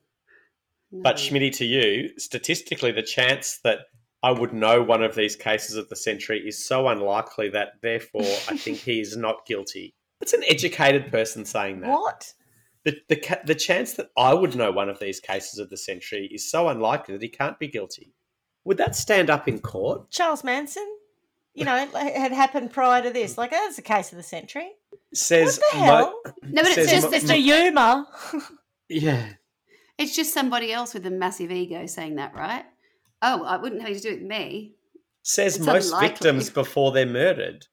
But No. Schmitty, to you, statistically, the chance that I would know one of these cases of the century is so unlikely that, therefore, I think he is not guilty. It's an educated person saying that. What? The, the, the chance that I would know one of these cases of the century is so unlikely that he can't be guilty. Would that stand up in court? Charles Manson? You know, it had happened prior to this. Like, that's a case of the century. Says What the mo- hell? No, but it's says just mo- Mr. Yuma. yeah. It's just somebody else with a massive ego saying that, right? Oh, I wouldn't have you to do it with me. says It's most unlikely. victims before they're murdered.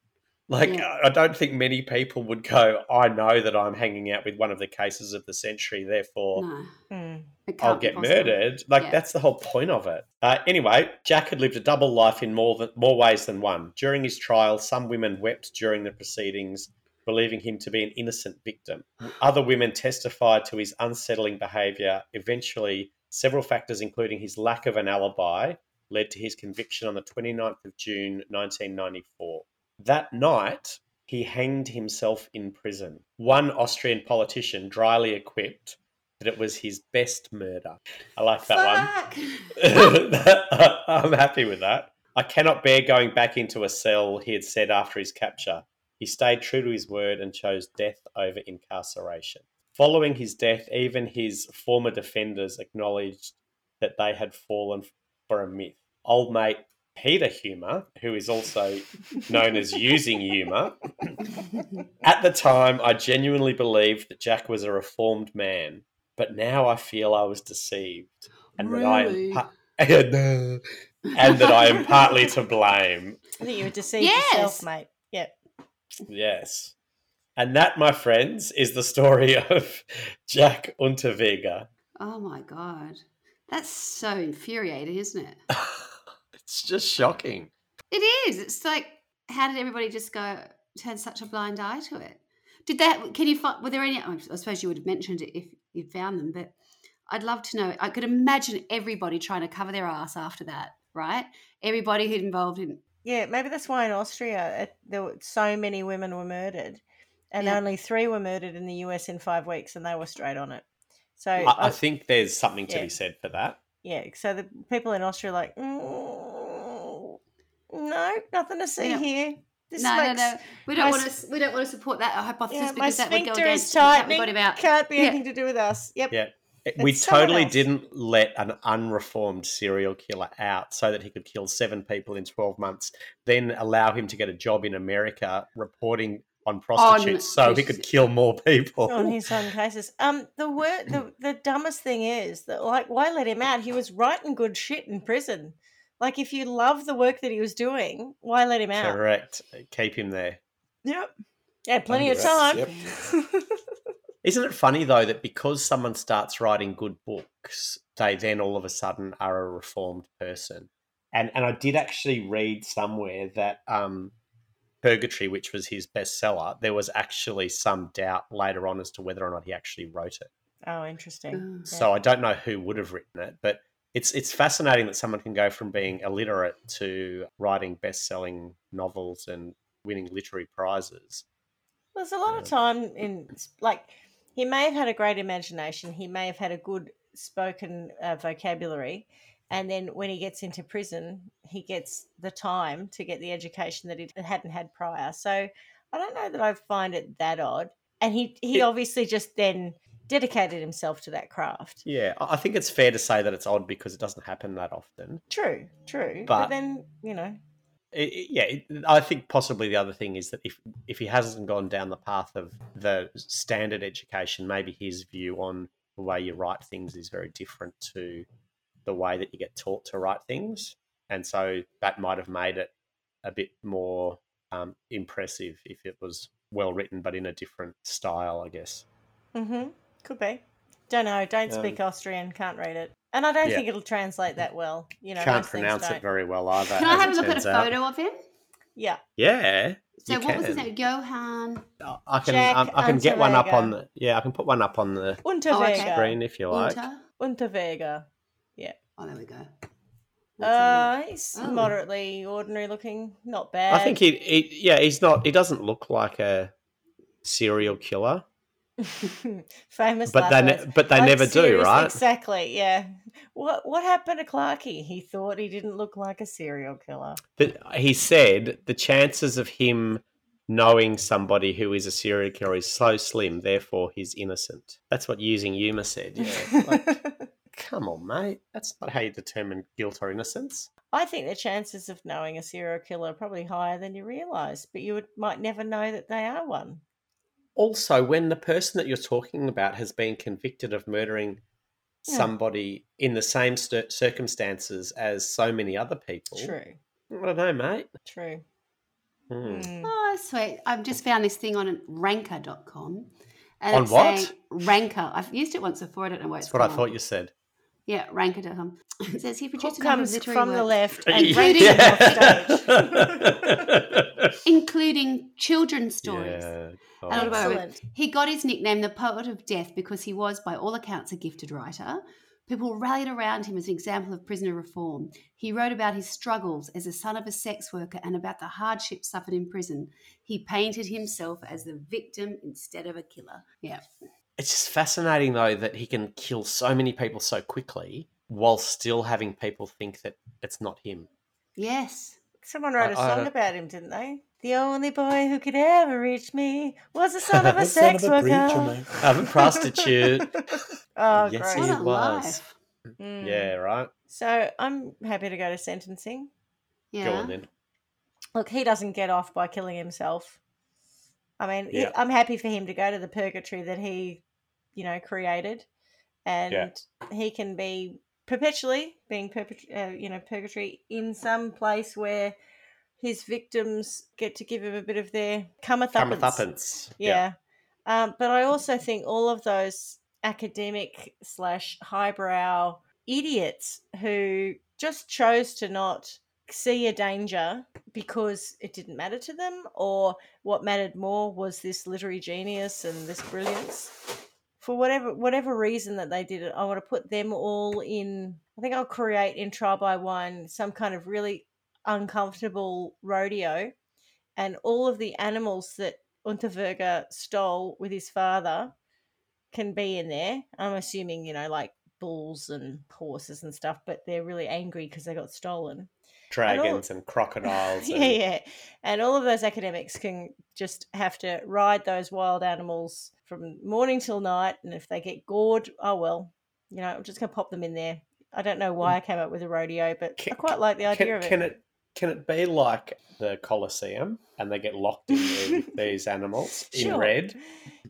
Like, Yeah. I don't think many people would go, I know that I'm hanging out with one of the cases of the century, therefore No, Hmm. I'll get murdered. Like, Yeah. that's the whole point of it. Uh, anyway, Jack had lived a double life in more, than, more ways than one. During his trial, some women wept during the proceedings, believing him to be an innocent victim. Other women testified to his unsettling behaviour. Eventually, several factors, including his lack of an alibi, led to his conviction on the 29th of June 1994. That night, he hanged himself in prison. One Austrian politician dryly equipped that it was his best murder. I like that one. I'm happy with that. I cannot bear going back into a cell, he had said after his capture. He stayed true to his word and chose death over incarceration. Following his death, even his former defenders acknowledged that they had fallen for a myth. Old mate Peter Huemer, who is also known as Using Humour, at the time I genuinely believed that Jack was a reformed man, but now I feel I was deceived and that I am pa- and that I am partly to blame. I think you were deceived Yes. yourself, mate. Yep. Yes. And that, my friends, is the story of Jack Unterweger. Oh my god. That's so infuriating, isn't it? it's just shocking. It is. It's like, how did everybody just go turn such a blind eye to it? Did that? Can you find? Were there any? I suppose you would have mentioned it if you found them, but I'd love to know. I could imagine everybody trying to cover their ass after that, right? Everybody who'd involved in. Yeah, maybe that's why in Austria it, there were so many women were murdered, and Yeah. only three were murdered in the US in five weeks, and they were straight on it. So I, I think there's something to Yeah. be said for that. yeah, so the people in Austria are like, mm, no, nothing to see Yeah. here. This no, makes, no, no. We don't want to. We don't want to support that hypothesis Yeah, because that would go is against what we've tightening. got about. Can't be Yeah. anything to do with us. Yep. Yeah. It- we totally else. didn't let an unreformed serial killer out so that he could kill seven people in 12 months, then allow him to get a job in America reporting on prostitutes so he could kill more people. on his own cases. Um, the word, the the dumbest thing is that like, why let him out? He was writing good shit in prison. Like, if you love the work that he was doing, why let him out? Correct. Keep him there. Yep. Yeah, plenty of time. Yep. Isn't it funny though that because someone starts writing good books, they then all of a sudden are a reformed person? And and I did actually read somewhere that um, Purgatory, which was his bestseller, there was actually some doubt later on as to whether or not he actually wrote it. oh, interesting. Oh. So I don't know who would have written it, but it's it's fascinating that someone can go from being illiterate to writing best-selling novels and winning literary prizes. There's a lot of time in like he may have had a great imagination. He may have had a good spoken uh, vocabulary, and then when he gets into prison, he gets the time to get the education that he hadn't had prior. So I don't know that I find it that odd. And he he It- obviously just then dedicated himself to that craft. Yeah, I think it's fair to say that it's odd because it doesn't happen that often. True, true. But, But- then you know, it- yeah, it, I think possibly the other thing is that if if he hasn't gone down the path of the standard education, maybe his view on the way you write things is very different to the way that you get taught to write things, and so that might have made it a bit more um, impressive if it was well written, but in a different style, I guess. mm-hmm, could be. Don't know. Don't Um, speak Austrian. Can't read it. And I don't Yeah. think it'll translate that well. You know, Can't most things pronounce don't. it very well either. Can I have a look at a turns out. photo of him? Yeah. Yeah. So you what was his name? Johan I can Jack um, I can get one up on the yeah I can put one up on the Unterweger. screen if you like. Unter. Unterweger. Yeah. Oh, there we go. Uh, he's Oh. moderately ordinary looking. Not bad. I think he, he yeah he's not he doesn't look like a serial killer, famous. but they ne- but they Like, never do right. Exactly. Yeah. What What happened to Clarky? He thought he didn't look like a serial killer. He said the chances of him knowing somebody who is a serial killer is so slim, therefore he's innocent. That's what using humour said. Yeah, like, come on, mate. That's not how you determine guilt or innocence. I think the chances of knowing a serial killer are probably higher than you realise, but you would, might never know that they are one. Also, when the person that you're talking about has been convicted of murdering Yeah. somebody in the same cir- circumstances as so many other people, True. I don't know, mate. True. Hmm. Mm. Oh, sweet. I've just found this thing on ranker.com. And On what? Ranker. I've used it once before. I don't know why it's That's what I thought you said. Yeah, ranker.com. It says he Hook produced a number of comes literary from the left and Yeah. off stage. including children's stories. Yeah, And I'll go with- Excellent. He got his nickname the Poet of Death because he was, by all accounts, a gifted writer. People rallied around him as an example of prisoner reform. He wrote about his struggles as a son of a sex worker and about the hardships suffered in prison. He painted himself as the victim instead of a killer. Yeah. It's just fascinating though that he can kill so many people so quickly while still having people think that it's not him. Yes. Someone wrote a I- I- song about him, didn't they? The only boy who could ever reach me was the son of a Son sex of a worker. mate. Of a prostitute. oh, Yes, gross. he was. life. Mm. yeah, right. So I'm happy to go to sentencing. Yeah. Go on then. Look, he doesn't get off by killing himself. I mean, Yeah. I'm happy for him to go to the purgatory that he, you know, created, and he can be perpetually being perpet- uh, you know, purgatory in some place where his victims get to give him a bit of their comeuppance. Comeuppance. Yeah. Um, but I also think all of those academic slash highbrow idiots who just chose to not see a danger because it didn't matter to them, or what mattered more was this literary genius and this brilliance. For whatever whatever reason that they did it, I want to put them all in. I think I'll create in Trial by One some kind of really uncomfortable rodeo, and all of the animals that Unterweger stole with his father can be in there. I'm assuming, you know, like bulls and horses and stuff, but they're really angry because they got stolen. Dragons and crocodiles. yeah, and- yeah. And all of those academics can just have to ride those wild animals from morning till night. And if they get gored, oh well, you know, I'm just going to pop them in there. I don't know why mm. I came up with a rodeo, but I quite like the idea Can, of it. can it can it be like the Colosseum and they get locked in with these animals in Sure. red?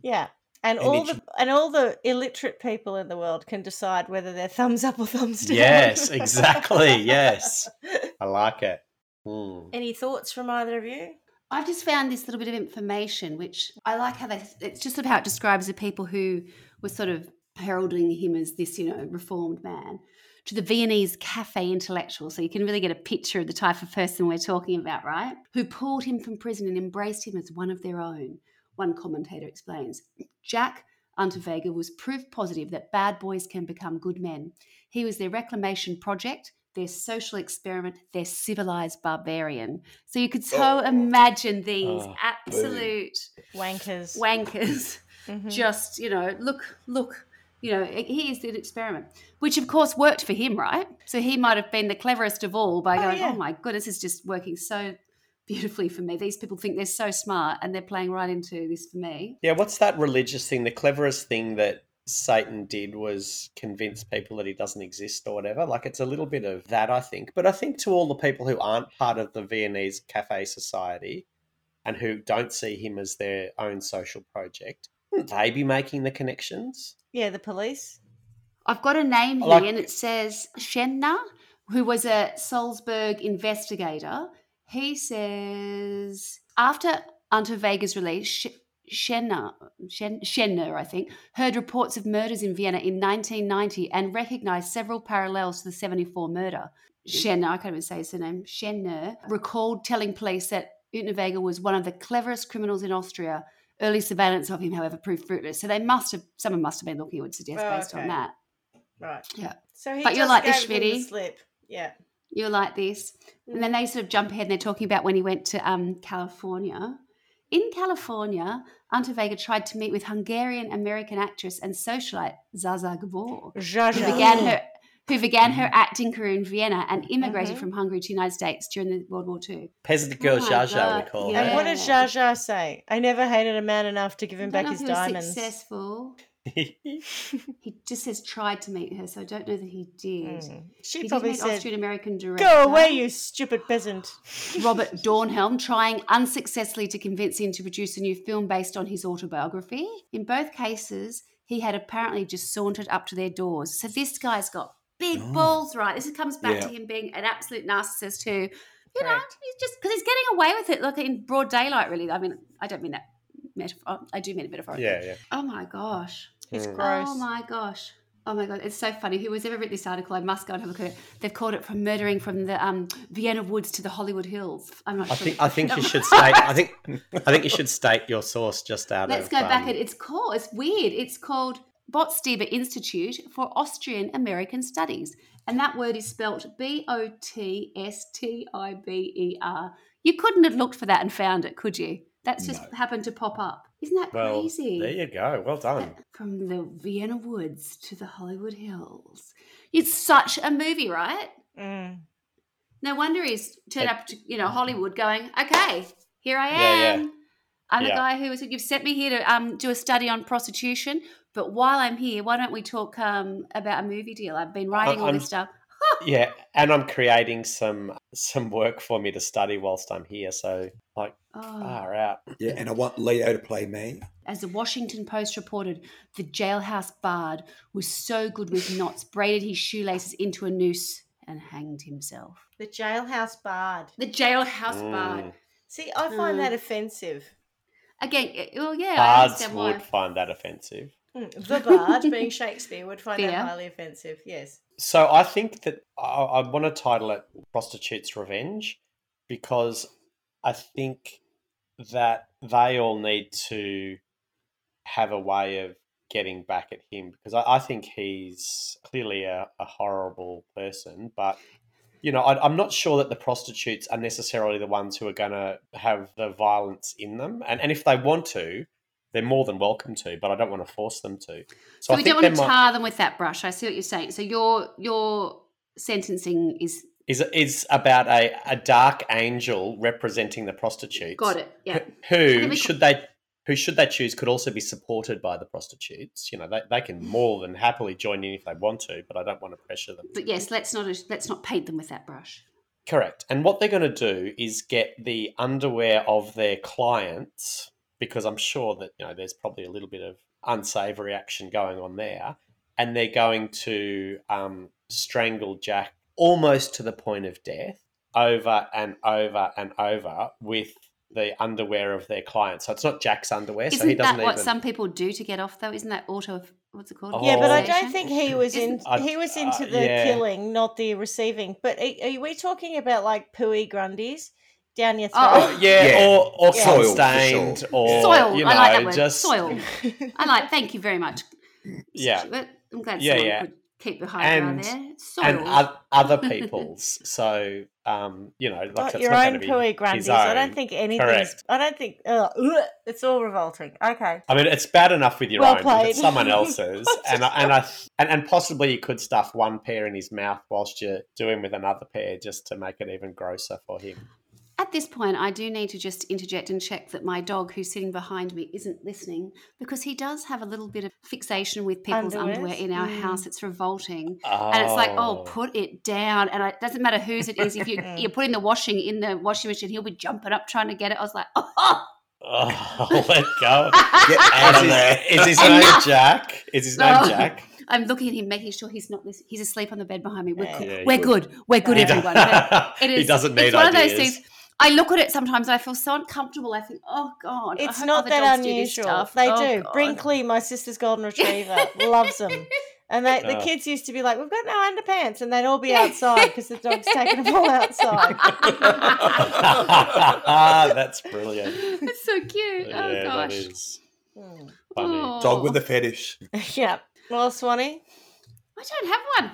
Yeah. And And all the and all the illiterate people in the world can decide whether they're thumbs up or thumbs down. Yes, exactly. Yes. I like it. Hmm. Any thoughts from either of you? I've just found this little bit of information, which I like how they, it's just sort of how it describes the people who were sort of heralding him as this, you know, reformed man to the Viennese cafe intellectual. So you can really get a picture of the type of person we're talking about, right? Who pulled him from prison and embraced him as one of their own. One commentator explains Jack Unterweger was proof positive that bad boys can become good men. He was their reclamation project, their social experiment, their civilized barbarian. So you could so Oh. imagine these Oh, absolute Wankers. wankers Mhm. just, you know, look, look, you know, he is an experiment, which of course worked for him, right? So he might have been the cleverest of all by Oh, going, yeah. oh my goodness, it's just working so beautifully for me. These people think they're so smart and they're playing right into this for me. Yeah, what's that religious thing? The cleverest thing that Satan did was convince people that he doesn't exist or whatever. Like it's a little bit of that, I think. But I think to all the people who aren't part of the Viennese Cafe Society and who don't see him as their own social project, wouldn't they be making the connections? Yeah, the police. I've got a name here Like- and it says Schenner, who was a Salzburg investigator. He says after Unterweger's release, Sch- Schenner, Schen- Schenner, I think, heard reports of murders in Vienna in 1990 and recognized several parallels to the 74 murder. Schenner, I can't even say his name, Schenner, recalled telling police that Unterweger was one of the cleverest criminals in Austria. Early surveillance of him, however, proved fruitless. So they must have, someone must have been looking, I would suggest, Oh, based okay. on that. Right. Yeah. So he But you're like this, them the Schmitty. slip. Yeah. You're like this. And then they sort of jump ahead and they're talking about when he went to um, California. In California, Unterweger tried to meet with Hungarian American actress and socialite Zsa Zsa Gabor, Zsa who began her who began her acting career in Vienna and immigrated Mhm. from Hungary to the United States during the World War II. Peasant girl Oh Zsa Zsa, we call yeah. And what did Yeah. Zsa Zsa say? I never hated a man enough to give him I back don't his know if he was diamonds. successful. He just says tried to meet her, so I don't know that he did. Mm. She He did probably said, Austrian American director. "Go away, you stupid peasant." Robert Dornhelm trying unsuccessfully to convince him to produce a new film based on his autobiography. In both cases, he had apparently just sauntered up to their doors. So this guy's got big Oh. balls, right? This comes back to him being an absolute narcissist who, you know, Correct. he's just because he's getting away with it, like in broad daylight. Really, I mean, I don't mean that metaphor. I do mean it metaphorically. yeah, yeah. Oh my gosh. It's Mm. gross. Oh my gosh. Oh my god, it's so funny. Who has ever written this article? I must go and have a look at it. They've called it from murdering from the um, Vienna woods to the Hollywood Hills. I'm not I sure. think I think you should state I think I think you should state your source just out of. Let's of go back um, at it's called. It's weird. It's called Botstiber Institute for Austrian American Studies, and that word is spelt B O T S T I B E R. You couldn't have looked for that and found it, could you? That's just No. happened to pop up. Isn't that Well, crazy? there you go. Well done. From the Vienna woods to the Hollywood Hills. It's such a movie, right? Mm. No wonder he's turned up to you know Hollywood, going, okay, Here I Yeah, yeah. am. I'm the Yeah. guy who was. You've sent me here to um, do a study on prostitution. But while I'm here, why don't we talk um, about a movie deal? I've been writing all I'm- this stuff. Yeah, and I'm creating some some work for me to study whilst I'm here. So like, Oh. far out. Yeah, and I want Leo to play me. As the Washington Post reported, the jailhouse bard was so good with knots, braided his shoelaces into a noose, and hanged himself. The jailhouse bard. The jailhouse bard. Mm. See, I find Mm. that offensive. Again, eh, well, yeah, I Bards understand would why. find that offensive. Mm, The bard, being Shakespeare, would find Fair. that highly offensive. Yes. So I think that I, I want to title it "Prostitute's Revenge" because I think that they all need to have a way of getting back at him because I, I think he's clearly a, a horrible person, but. You know, I, I'm not sure that the prostitutes are necessarily the ones who are going to have the violence in them, and and if they want to, they're more than welcome to. But I don't want to force them to. So I we think don't want to might- tar them with that brush. I see what you're saying. So your your sentencing is is is about a, a dark angel representing the prostitutes. got it. Yeah. Who we- should they who should they choose could also be supported by the prostitutes. You know, they, they can more than happily join in if they want to, but I don't want to pressure them. But yes, let's not let's not paint them with that brush. Correct. And what they're going to do is get the underwear of their clients, because I'm sure that you know there's probably a little bit of unsavory action going on there, and they're going to um, strangle Jack almost to the point of death over and over and over with the underwear of their clients. So it's not Jack's underwear, so he doesn't that what even. some people do to get off though? Isn't that auto what's it called? Yeah, but I Oh. don't think he was in. I- he was uh, into the yeah. killing, not the receiving. But are, are we talking about like pooey grundies down your throat? Oh, yeah, Yeah. or or Yeah. cum Soiled, for stained, sure. or Soiled. you know, I like that word. just Soiled. I like. Thank you very much. Yeah. But I'm glad Yeah, someone yeah. could keep the highbrow And- there. Soiled. and other people's. so, um, you know, like that's your not own going to pooey be grundies. I don't think anything's. Correct. I don't think. Ugh, ugh, it's all revolting. Okay. I mean, it's bad enough with your Well own, but it's someone else's, and I, and I and, and possibly you could stuff one pair in his mouth whilst you're doing with another pair, just to make it even grosser for him. At this point, I do need to just interject and check that my dog, who's sitting behind me, isn't listening because he does have a little bit of fixation with people's Underwears? underwear in our Mm. house. It's revolting. And it's like, oh, put it down. And it doesn't matter whose it is. If you you're putting the washing in the washing machine, he'll be jumping up trying to get it. I was like, oh, oh, let go. Get Is out of his, there. is his name Jack? Is his name Oh. Jack? I'm looking at him, making sure he's not listening. He's asleep on the bed behind me. We're, Yeah, cool. yeah, We're good. good. We're good, everyone. But it he doesn't need it's one ideas. of those things. I look at it sometimes. And I feel so uncomfortable. I think, oh god, It's not that dogs do unusual. They Oh, do. God. Brinkley, my sister's golden retriever, loves them. And they, the Oh. kids used to be like, "We've got no underpants," and they'd all be outside because the dog's taken them all outside. That's brilliant. It's so cute. oh yeah, that gosh. is Hmm. funny. Oh. Dog with a fetish. yeah. Well, Swanee. I don't have one.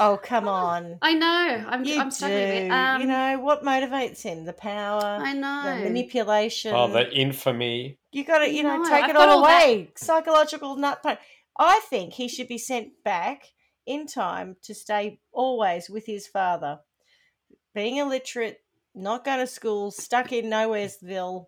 Oh, come on. I know. I'm, You I'm struggling with do. it. Um, you know what motivates him? The power, I know. the manipulation. Oh, the infamy. You got to, you know, No, take I've it got all all that. away. Psychological nut punch. I think he should be sent back in time to stay always with his father. Being illiterate, not going to school, stuck in Nowheresville,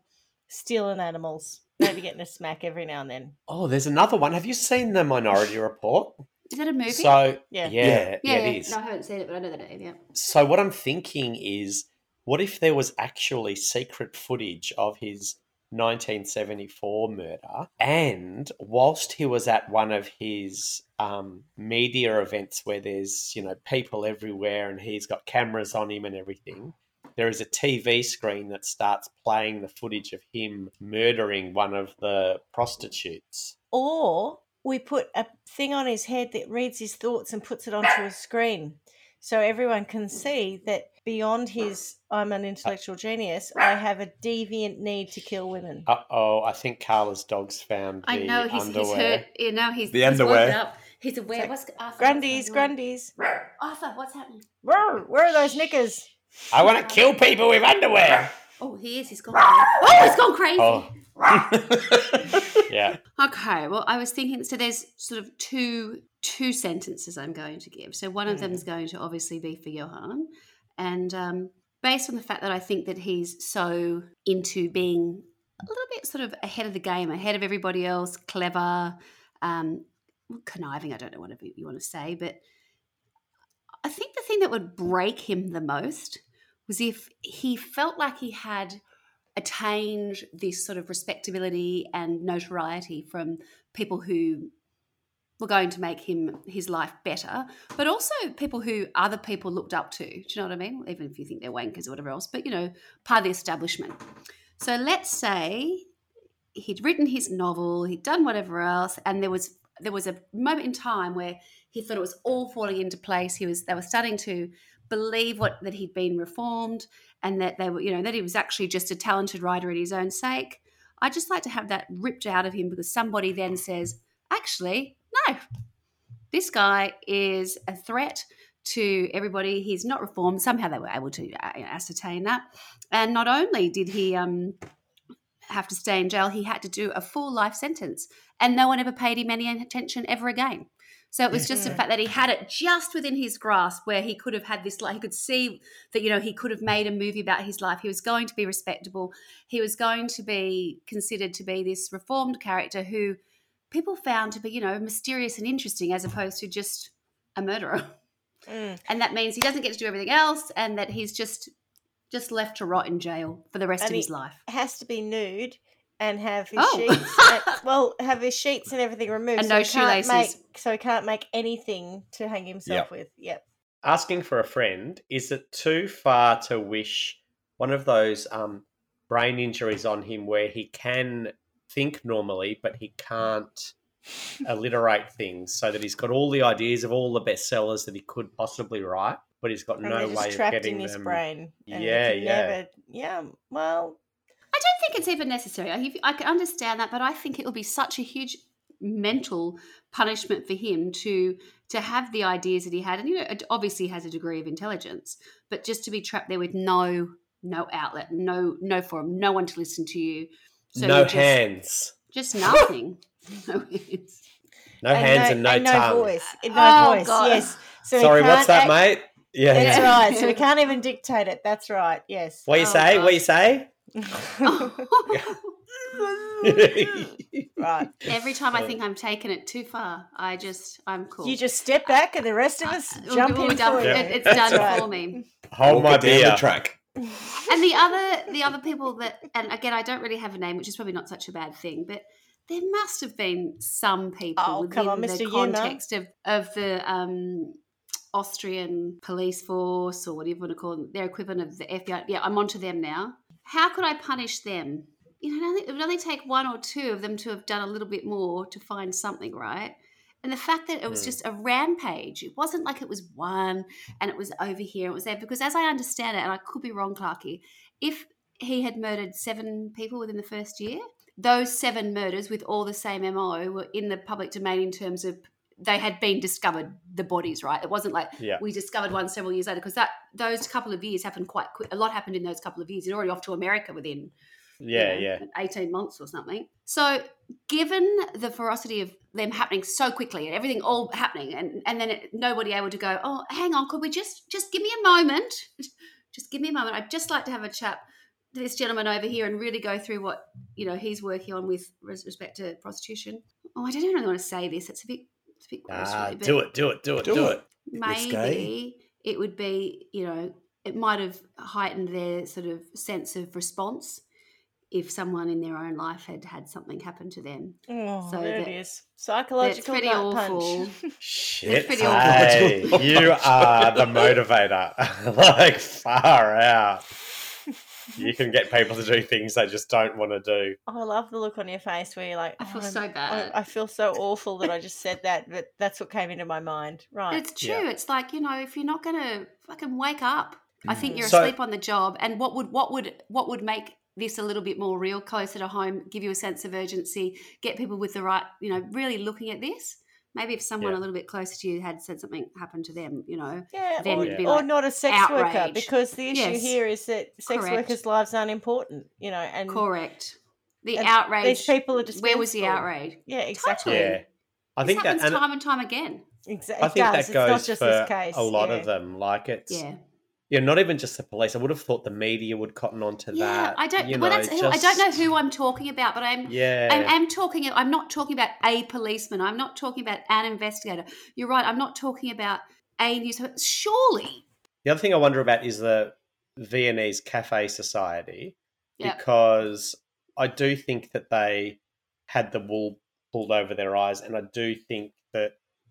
stealing animals, maybe getting a smack every now and then. Oh, there's another one. Have you seen the Minority Report? Is that a movie? So Yeah. yeah, yeah, yeah, yeah, it yeah. is. No, I haven't seen it, but I know that name. Yeah. So what I'm thinking is, what if there was actually secret footage of his 1974 murder, and whilst he was at one of his um, media events where there's you know people everywhere, and he's got cameras on him and everything. There is a TV screen that starts playing the footage of him murdering one of the prostitutes. Or we put a thing on his head that reads his thoughts and puts it onto a screen. So everyone can see that beyond his I'm an intellectual genius, I have a deviant need to kill women. Uh oh, I think Carla's dog's found the I know he's, he's hurt. Yeah, now he's The he's underwear. Up. He's aware. like, What's Arthur? Grundies, what's going. Arthur, what's happening? Where, where are those knickers? I want to kill people with underwear. Oh, he is. He's gone. Oh, he's gone crazy. Oh. yeah. Okay, well, I was thinking. So there's sort of two two sentences I'm going to give. So one of them is going to obviously be for Johan, and um, based on the fact that I think that he's so into being a little bit sort of ahead of the game, ahead of everybody else, clever, um, conniving. I don't know whatever you want to say, but I think the thing that would break him the most was if he felt like he had attained this sort of respectability and notoriety from people who were going to make him his life better, but also people who other people looked up to. Do you know what I mean? Even if you think they're wankers or whatever else, but you know, part of the establishment. So let's say he'd written his novel, he'd done whatever else, and there was there was a moment in time where he thought it was all falling into place. He was they were starting to believe what that he'd been reformed and that they were, you know, that he was actually just a talented writer in his own sake. I just like to have that ripped out of him because somebody then says, actually, no, this guy is a threat to everybody. He's not reformed. Somehow they were able to uh, ascertain that. And not only did he um, have to stay in jail, he had to do a full life sentence. And no one ever paid him any attention ever again. So it was just the fact that he had it just within his grasp where he could have had this like he could see that you know he could have made a movie about his life. He was going to be respectable. He was going to be considered to be this reformed character who people found to be, you know, mysterious and interesting as opposed to just a murderer. Mm. And that means he doesn't get to do everything else and that he's just just left to rot in jail for the rest And of his life. It has to be nude and have his Oh. sheets. and- well, have his sheets and everything removed. And so no can't shoelaces. Make, so he can't make anything to hang himself with. Yep. Asking for a friend, is it too far to wish one of those um, brain injuries on him where he can think normally, but he can't alliterate things so that he's got all the ideas of all the bestsellers that he could possibly write, but he's got And no they're way just of trapped getting in his them. brain. And Yeah, yeah. Never, yeah. Well, I don't think it's even necessary. I, I can understand that, but I think it will be such a huge mental punishment for him to to have the ideas that he had, and you know, it obviously has a degree of intelligence, but just to be trapped there with no no outlet, no no forum, no one to listen to you, so no just, hands. just nothing. no hands. No hands and no, and no tongue. voice. No Oh, voice. God. Yes. So Sorry, what's that, act- mate? Yeah. That's yeah. right. So we can't even dictate it. That's right. Yes. What you Oh, say? What you say? right. Every time I think I'm taking it too far, I just I'm cool. You just step back, and the rest of us We'll- jump we'll in done- for it- it's That's done right. for me. Hold my Walk it down beer. the track. and the other the other people that and again I don't really have a name, which is probably not such a bad thing, but there must have been some people Oh, within come on, the Mr. Yuma. context of of the um, Austrian police force or whatever you want to call them, their equivalent of the FBI. Yeah, I'm onto them now. How could I punish them? You know, it would only take one or two of them to have done a little bit more to find something, right? And the fact that it was Hmm. just a rampage, it wasn't like it was one and it was over here, and it was there. Because as I understand it, and I could be wrong, Clarky, if he had murdered seven people within the first year, those seven murders with all the same MO were in the public domain in terms of they had been discovered the bodies right it wasn't like Yeah. we discovered one several years later because that those couple of years happened quite quick a lot happened in those couple of years you're already off to america within you Yeah, know, yeah. 18 months or something. So, given the ferocity of them happening so quickly and everything all happening, and, and then it, nobody able to go, oh, hang on, could we just just give me a moment? Just give me a moment. I'd just like to have a chat this gentleman over here and really go through what you know he's working on with res- respect to prostitution. Oh, I don't really want to say this. It's a bit, it's a bit gross. Ah, really, do it, do it, do it, Do do, it. it. Maybe it would be you know it might have heightened their sort of sense of response if someone in their own life had had something happen to them Oh, So there that- it is. Psychological pretty awful. punch. Shit, pretty hey, awful. you are the motivator. like far out. You can get people to do things they just don't want to do. Oh, I love the look on your face where you're like, I feel "Oh, so I'm- bad." I, I feel so awful that I just said that, but that's what came into my mind. Right. it's true Yeah. it's like you know if you're not gonna fucking wake up i think mm. you're So- asleep on the job and what would what would what would make this a little bit more real closer to home give you a sense of urgency get people with the right you know really looking at this maybe if someone Yeah. a little bit closer to you had said something happened to them you know yeah, then or, it'd be or not a sex worker because the issue Yes. here is that sex Correct. workers' lives aren't important, you know, and correct the and outrage these people are just where was the outrage Yeah, exactly. Totally. Yeah. I this think that happens and time and time again Exactly. I think does. that It's not goes just for this case. a lot yeah. of them. Like it's yeah you know, not even just the police. I would have thought the media would cotton on to Yeah, that. I don't. you well, know, that's who, I don't know who I'm talking about, but I'm. Yeah, I am talking. I'm not talking about a policeman. I'm not talking about an investigator. You're right. I'm not talking about a news. Surely, The other thing I wonder about is the Viennese Cafe Society Yep. because I do think that they had the wool pulled over their eyes, and I do think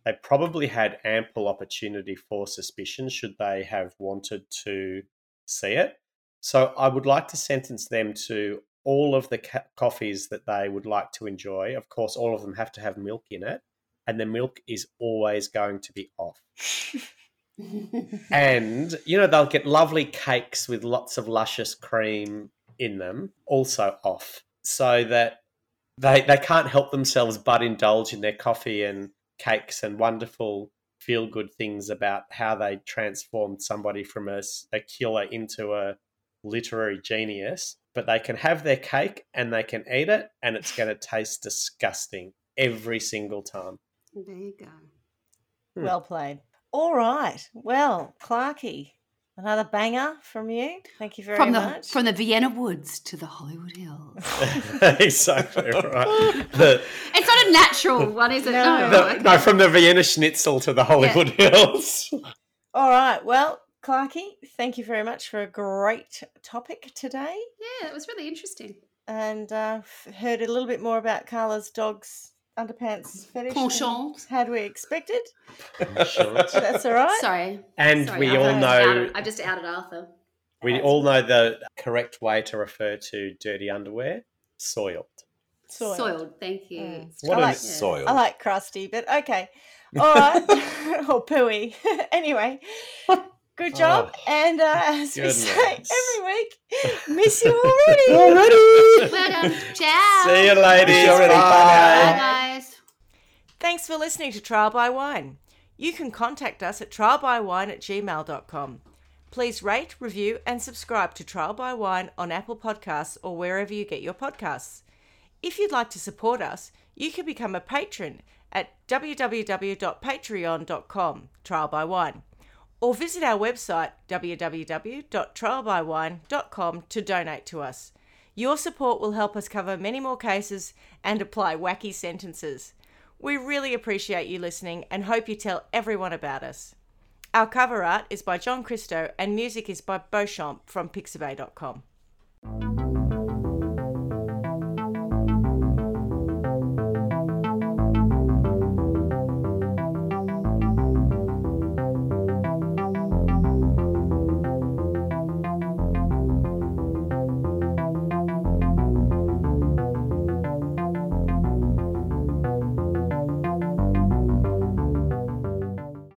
they probably had ample opportunity for suspicion should they have wanted to see it. So I would like to sentence them to all of the ca- coffees that they would like to enjoy. Of course, all of them have to have milk in it, and the milk is always going to be off and you know they'll get lovely cakes with lots of luscious cream in them also off so that they they can't help themselves but indulge in their coffee and cakes and wonderful feel good things about how they transformed somebody from a, a killer into a literary genius but they can have their cake and they can eat it and it's going to taste disgusting every single time there you go. Hmm. Well played. All right. Well, Clarky, another banger from you. Thank you very From the much. from the Vienna woods to the Hollywood Hills. exactly right the, It's not a natural one, is it? No. No. The- okay. No, from the Vienna Schnitzel to the Hollywood Hills. All right. Well, Clarky, thank you very much for a great topic today. Yeah, it was really interesting. And uh, f- heard a little bit more about Carla's dog's underpants fetish. than Penchant. Had we expected? Sure. That's all right. Sorry. And Sorry, we I've all know outed- I just outed Arthur. we That's all know the correct way to refer to dirty underwear: soiled. Soiled. Soiled. Thank you. Mm. What I is like- soil? I like crusty, but okay. All right. or pooey. anyway, good job. Oh, and uh, as we say every week, miss you already. Already. Well done. Ciao. See you, ladies. See. Bye Bye. Bye, guys. Thanks for listening to Trial by Wine. You can contact us at trialbywine at gmail.com. Please rate, review, and subscribe to Trial by Wine on Apple Podcasts or wherever you get your podcasts. If you'd like to support us, you can become a patron at www.patreon.com, Trial by Wine, or visit our website www.trialbywine.com to donate to us. Your support will help us cover many more cases and apply wacky sentences. We really appreciate you listening and hope you tell everyone about us. Our cover art is by John Christo and music is by Beauchamp from pixabay.com.